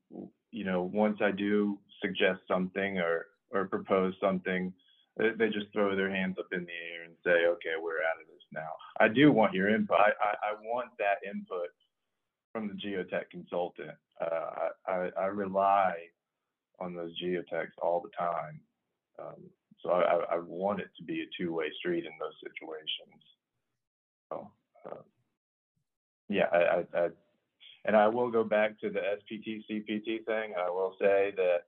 you know, once I do suggest something or, or propose something, they just throw their hands up in the air and say, okay, we're out of this now. I do want your input. I, I, I want that input from the geotech consultant. Uh, I, I, rely on those geotechs all the time. Um, so I, I, want it to be a two-way street in those situations. So, uh, yeah, I, I, and I will go back to the SPT CPT thing. I will say that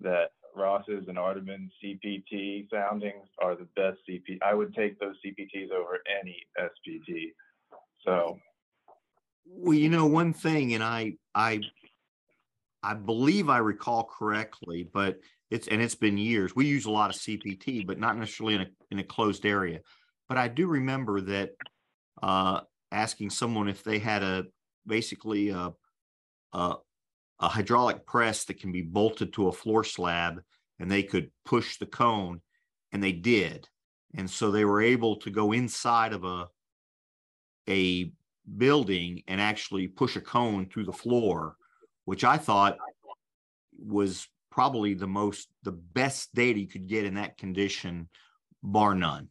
that Ross's and Ardaman CPT soundings are the best CPT. I would take those CPTs over any SPT. So well, you know, one thing, and I, I, I believe I recall correctly, but it's and it's been years. We use a lot of CPT, but not necessarily in a in a closed area. But I do remember that uh, asking someone if they had a basically a, a a hydraulic press that can be bolted to a floor slab, and they could push the cone, and they did, and so they were able to go inside of a a building and actually push a cone through the floor, which I thought was probably the most the best data you could get in that condition, bar none.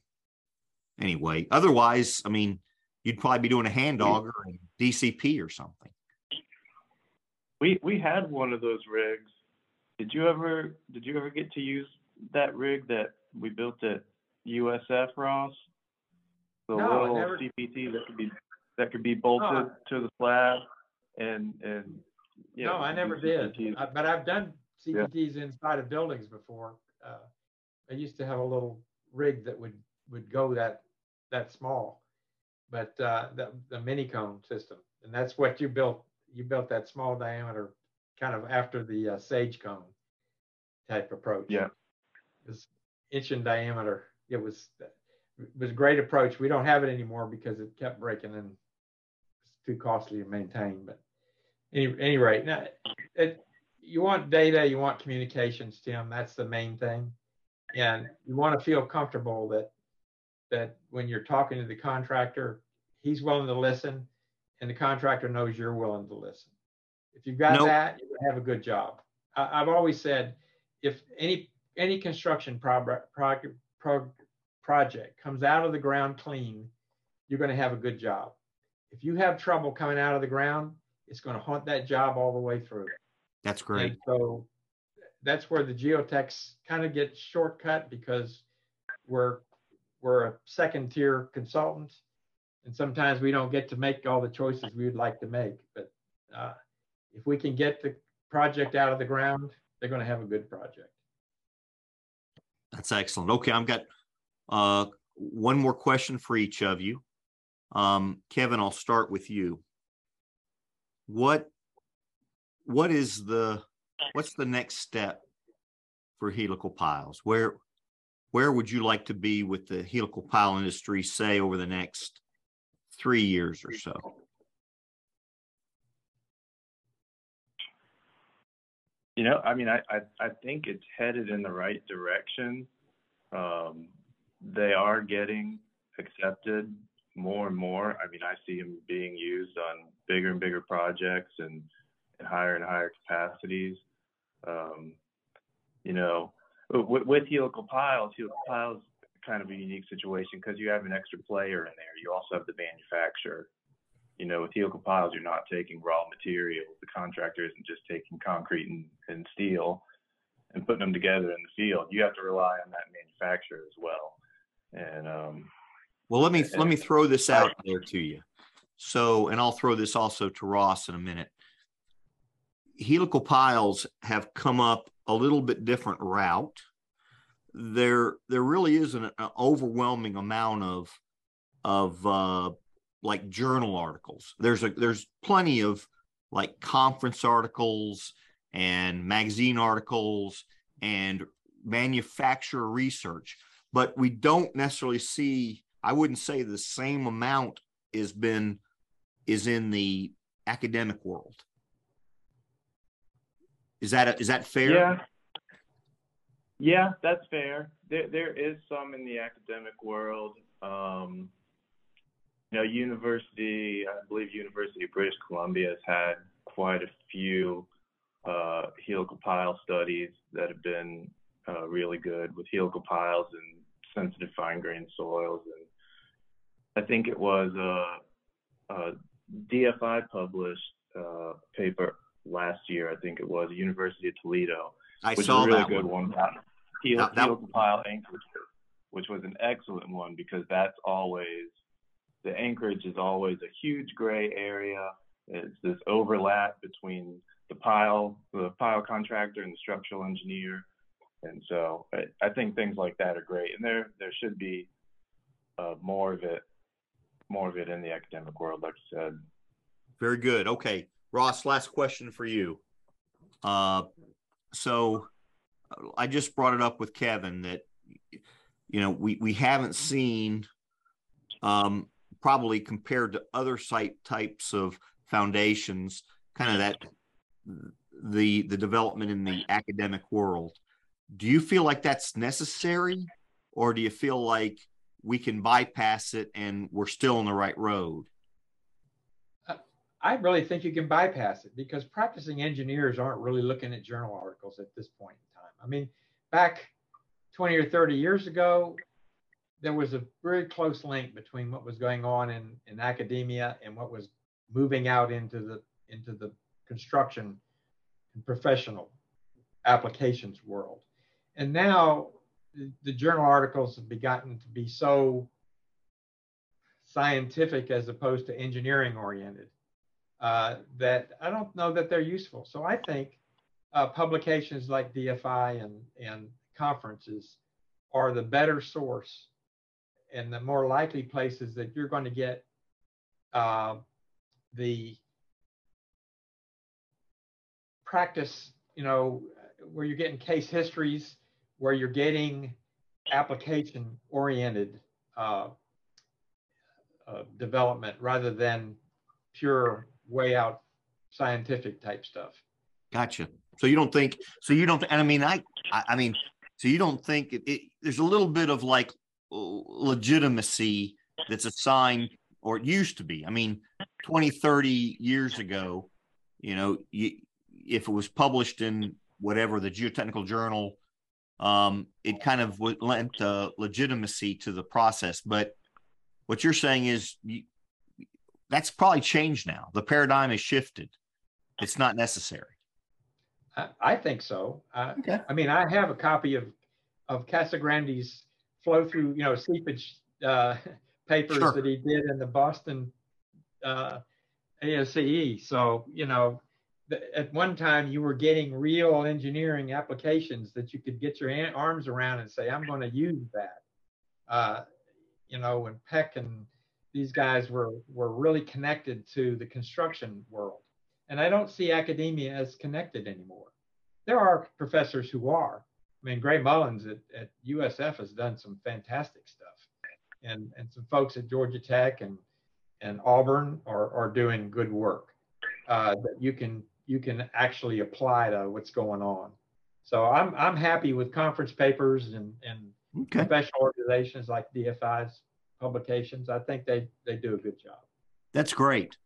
Anyway, otherwise, I mean, you'd probably be doing a hand auger and DCP or something. We we had one of those rigs. Did you ever did you ever get to use that rig that we built at USF Ross? The no, little never... CPT that could be that could be bolted to the slab and and no, I never did. I, but I've done CPTs yeah. inside of buildings before. Uh, I used to have a little rig that would would go that that small, but uh, the, the mini cone system, and that's what you built. You built that small diameter, kind of after the uh, sage cone type approach. Yeah, it's inch in diameter. It was it was a great approach. We don't have it anymore because it kept breaking and it's too costly to maintain. But any any rate, now it, you want data, you want communications, Tim. That's the main thing, and you want to feel comfortable that that when you're talking to the contractor, he's willing to listen, and the contractor knows you're willing to listen. If you've got nope. that, you have a good job. I, have always said, if any any construction pro, pro, pro, project comes out of the ground clean, you're going to have a good job. If you have trouble coming out of the ground, it's going to haunt that job all the way through. That's great. And so that's where the geotechs kind of get shortcut because we're we're a second tier consultant, and sometimes we don't get to make all the choices we would like to make. But uh, if we can get the project out of the ground, they're going to have a good project. That's excellent. Okay, I've got uh, one more question for each of you. Um, Kevin, I'll start with you. What what is the what's the next step for helical piles? Where where would you like to be with the helical pile industry, say, over the next three years or so? You know, I mean, I, I, I think it's headed in the right direction. Um, they are getting accepted more and more. I mean, I see them being used on bigger and bigger projects and, and higher and higher capacities. Um, you know, with, with helical piles, helical piles kind of a unique situation because you have an extra player in there. You also have the manufacturer. You know, with helical piles, you're not taking raw material. The contractor isn't just taking concrete and, and steel and putting them together in the field. You have to rely on that manufacturer as well. And um, well, let me and, let me throw this out there to you. So, and I'll throw this also to Ross in a minute. Helical piles have come up a little bit different route. There, there really is an, an overwhelming amount of of uh, like journal articles. There's a there's plenty of like conference articles and magazine articles and manufacturer research, but we don't necessarily see. I wouldn't say the same amount is been is in the academic world. Is that a, is that fair? Yeah. Yeah, that's fair. There there is some in the academic world. Um, you know, university, I believe University of British Columbia has had quite a few uh, helical pile studies that have been uh, really good with helical piles and sensitive fine grained soils. And I think it was a, a DFI published uh, paper last year. I think it was University of Toledo, I which saw was a really that good one. one. Heel, that, that, pile anchorage, which was an excellent one because that's always the anchorage is always a huge gray area. It's this overlap between the pile, the pile contractor, and the structural engineer. And so I, I think things like that are great, and there there should be uh, more of it, more of it in the academic world, like you said. Very good. Okay, Ross. Last question for you. Uh, so I just brought it up with Kevin that you know we we haven't seen um, probably compared to other site types of foundations, kind of that the the development in the academic world. Do you feel like that's necessary, or do you feel like we can bypass it and we're still on the right road? Uh, I really think you can bypass it because practicing engineers aren't really looking at journal articles at this point. I mean, back 20 or 30 years ago, there was a very close link between what was going on in, in academia and what was moving out into the into the construction and professional applications world. And now the, journal articles have begotten to be so scientific as opposed to engineering oriented uh, that I don't know that they're useful. So I think uh, publications like DFI and, and conferences are the better source and the more likely places that you're going to get uh, the practice, you know, where you're getting case histories, where you're getting application oriented uh, uh, development rather than pure way out scientific type stuff. Gotcha. So you don't think? So you don't? And I mean, I, I, mean, so you don't think it, it, there's a little bit of like legitimacy that's assigned, or it used to be. I mean, 20, 30 years ago, you know, you, if it was published in whatever the geotechnical journal, um, it kind of lent uh, legitimacy to the process. But what you're saying is you, that's probably changed now. The paradigm has shifted. It's not necessary. I, I think so. Uh, okay. I mean, I have a copy of of Casagrande's flow through, you know, seepage uh, [laughs] papers sure. that he did in the Boston uh, ASCE. So, you know, at one time you were getting real engineering applications that you could get your arms around and say, I'm going to use that. Uh, you know, when Peck and these guys were, were really connected to the construction world. And I don't see academia as connected anymore. There are professors who are. I mean, Gray Mullins at, at USF has done some fantastic stuff. And, and some folks at Georgia Tech and, and Auburn are, are doing good work uh, that you can you can actually apply to what's going on. So I'm I'm happy with conference papers and and okay. professional organizations like DFI's publications. I think they they do a good job. That's great.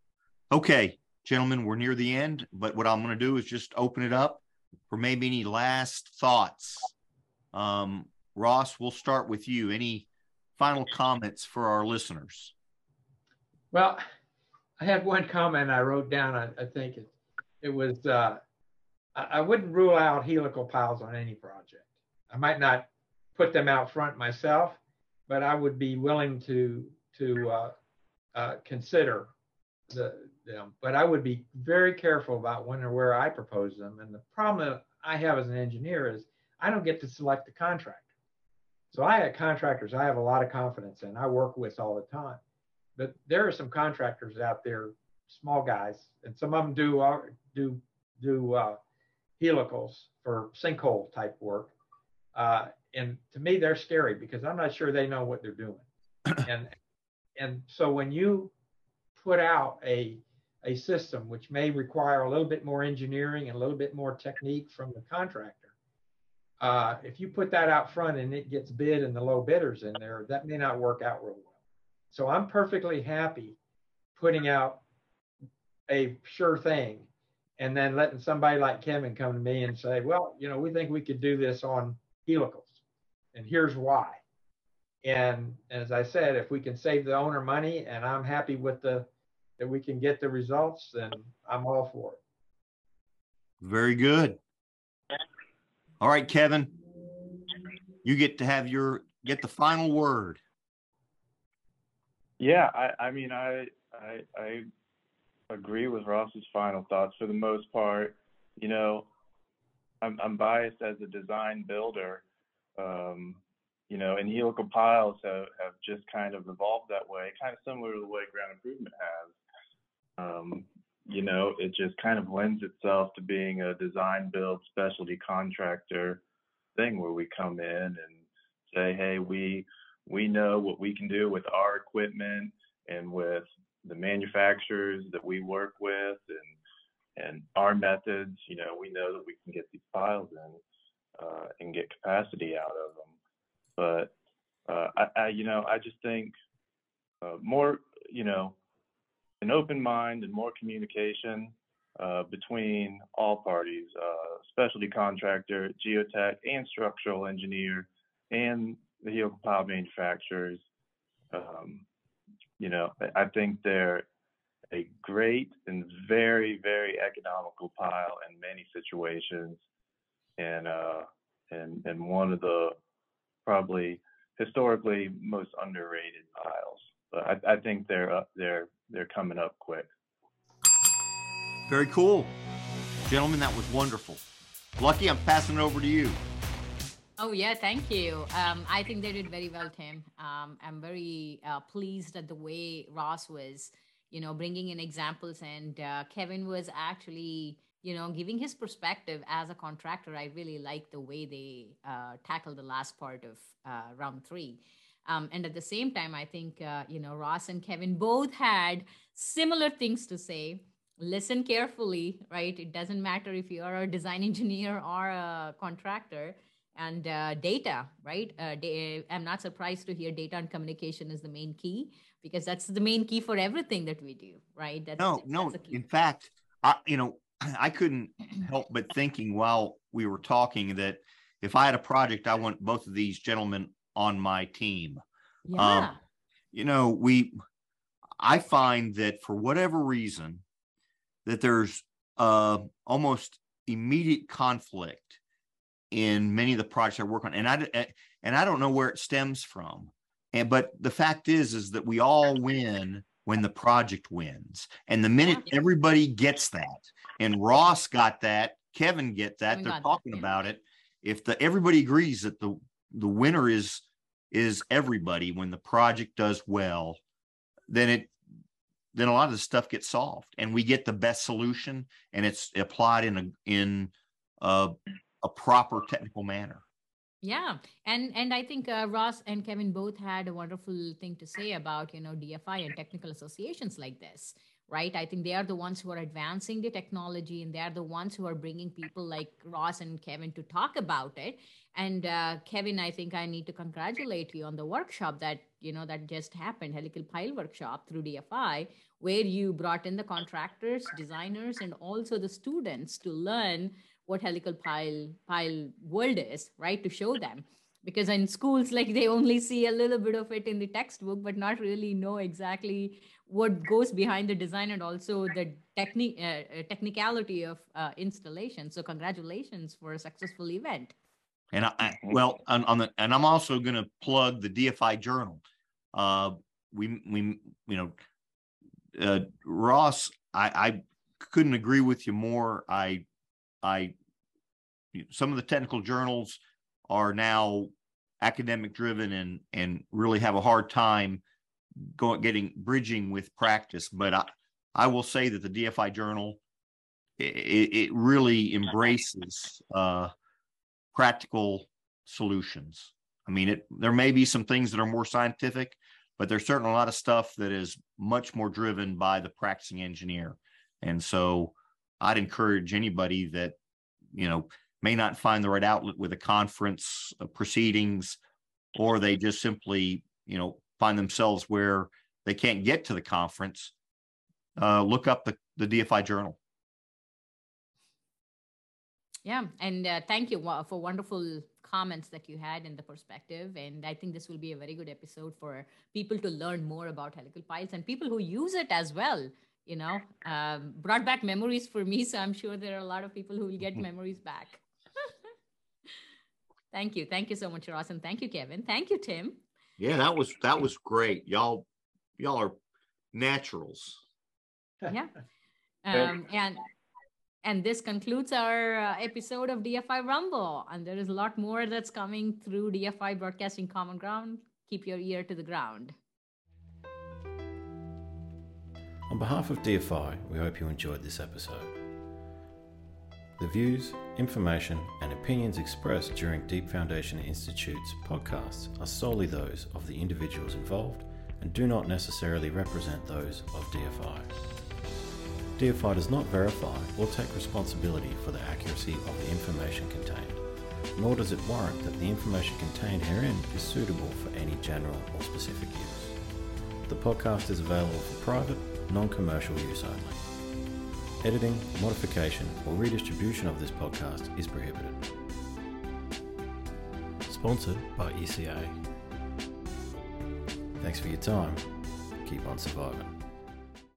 Okay, gentlemen, we're near the end, but what I'm going to do is just open it up for maybe any last thoughts. Um, Ross, we'll start with you. Any final comments for our listeners? Well, I had one comment I wrote down. I, I think it, it was uh, I, wouldn't rule out helical piles on any project. I might not put them out front myself, but I would be willing to to uh, uh, consider the, them. But I would be very careful about when or where I propose them. And the problem I have as an engineer is I don't get to select the contractor. So I have contractors I have a lot of confidence in. I work with all the time. But there are some contractors out there, small guys, and some of them do uh, do do uh, helicals for sinkhole type work. Uh, and to me, they're scary because I'm not sure they know what they're doing. [clears throat] and and so when you put out a a system which may require a little bit more engineering and a little bit more technique from the contractor, uh, if you put that out front and it gets bid and the low bidders in there, that may not work out real well. So I'm perfectly happy putting out a sure thing and then letting somebody like Kevin come to me and say, well, you know, we think we could do this on helicals, and here's why. And as I said, if we can save the owner money and I'm happy with the that we can get the results, then I'm all for it. Very good. All right, Kevin, you get to have your get the final word. Yeah, I, I mean, I, I, I agree with Ross's final thoughts for the most part. You know, I'm, I'm biased as a design builder. Um, you know, and helical piles have, have just kind of evolved that way, kind of similar to the way ground improvement has. Um, you know, it just kind of lends itself to being a design build specialty contractor thing where we come in and say, hey, we we know what we can do with our equipment and with the manufacturers that we work with and and our methods, you know, we know that we can get these piles in uh, and get capacity out of them. But uh, I, I, you know, I just think uh, more, you know, an open mind and more communication uh, between all parties, uh, specialty contractor, geotech, and structural engineer, and the helical pile manufacturers. Um, you know, I think they're a great and very, very economical pile in many situations, and uh, and and one of the probably historically most underrated piles. But I, I think they're up, they're they're coming up quick. Very cool, gentlemen. That was wonderful. Lucky, I'm passing it over to you. Oh yeah, thank you. Um, I think they did very well, Tim. Um, I'm very uh, pleased at the way Ross was, you know, bringing in examples, and uh, Kevin was actually, you know, giving his perspective as a contractor. I really like the way they uh, tackled the last part of uh, round three. Um, and at the same time, I think, uh, you know, Ross and Kevin both had similar things to say. Listen carefully, right? It doesn't matter if you are a design [laughs] engineer or a contractor. And uh, data, right? Uh, da- I'm not surprised to hear data and communication is the main key because that's the main key for everything that we do, right? That's, no, no. In fact, I, you know, [clears throat] I couldn't help but thinking while we were talking that if I had a project, I want both of these gentlemen on my team. Yeah. Um, you know, we, I find that for whatever reason, that there's uh, almost immediate conflict in many of the projects I work on, and I eh, and I don't know where it stems from. And but the fact is, is that we all win when the project wins, and the minute everybody gets that, and Ross got that, Kevin get that, they're talking that, about it. If the everybody agrees that the the winner is is everybody when the project does well, then it then a lot of the stuff gets solved and we get the best solution and it's applied in a in a, a proper technical manner. Yeah, and and I think uh, Ross and Kevin both had a wonderful thing to say about you know DFI and technical associations like this, right? I think they are the ones who are advancing the technology, and they are the ones who are bringing people like Ross and Kevin to talk about it. And uh, Kevin, I think I need to congratulate you on the workshop that you know that just happened, Helical Pile workshop through DFI, where you brought in the contractors, designers, and also the students to learn what helical pile pile world is right to show them because in schools like they only see a little bit of it in the textbook but not really know exactly what goes behind the design and also the technique uh, uh, technicality of uh, installation so congratulations for a successful event And I, I well on, on the and I'm also going to plug the DFI Journal. Uh, we we you know, uh, Ross, I, I couldn't agree with you more. I I some of the technical journals are now academic driven and and really have a hard time going getting bridging with practice. But I I will say that the DFI Journal it, it really embraces uh, practical solutions. I mean, it there may be some things that are more scientific, but there's certainly a lot of stuff that is much more driven by the practicing engineer. And so I'd encourage anybody that, you know, may not find the right outlet with a conference uh, proceedings, or they just simply, you know, find themselves where they can't get to the conference, uh, look up the, the DFI journal. Yeah, and uh, thank you for wonderful comments that you had in the perspective. And I think this will be a very good episode for people to learn more about helical piles and people who use it as well. You know, [laughs] um, brought back memories for me. So I'm sure there are a lot of people who will get [laughs] memories back. Thank you. Thank you so much, Ross. And thank you, Kevin. Thank you, Tim. Yeah, that was that was great. Y'all, y'all are naturals. Yeah. [laughs] Um, and and this concludes our uh, episode of DFI Rumble. And there is a lot more that's coming through DFI Broadcasting Common Ground. Keep your ear to the ground. On behalf of DFI, we hope you enjoyed this episode. The views, information, and opinions expressed during Deep Foundation Institute's podcasts are solely those of the individuals involved and do not necessarily represent those of DFI. DFI does not verify or take responsibility for the accuracy of the information contained, nor does it warrant that the information contained herein is suitable for any general or specific use. The podcast is available for private, non commercial use only. Editing, modification, or redistribution of this podcast is prohibited. Sponsored by ECA. Thanks for your time. Keep on surviving.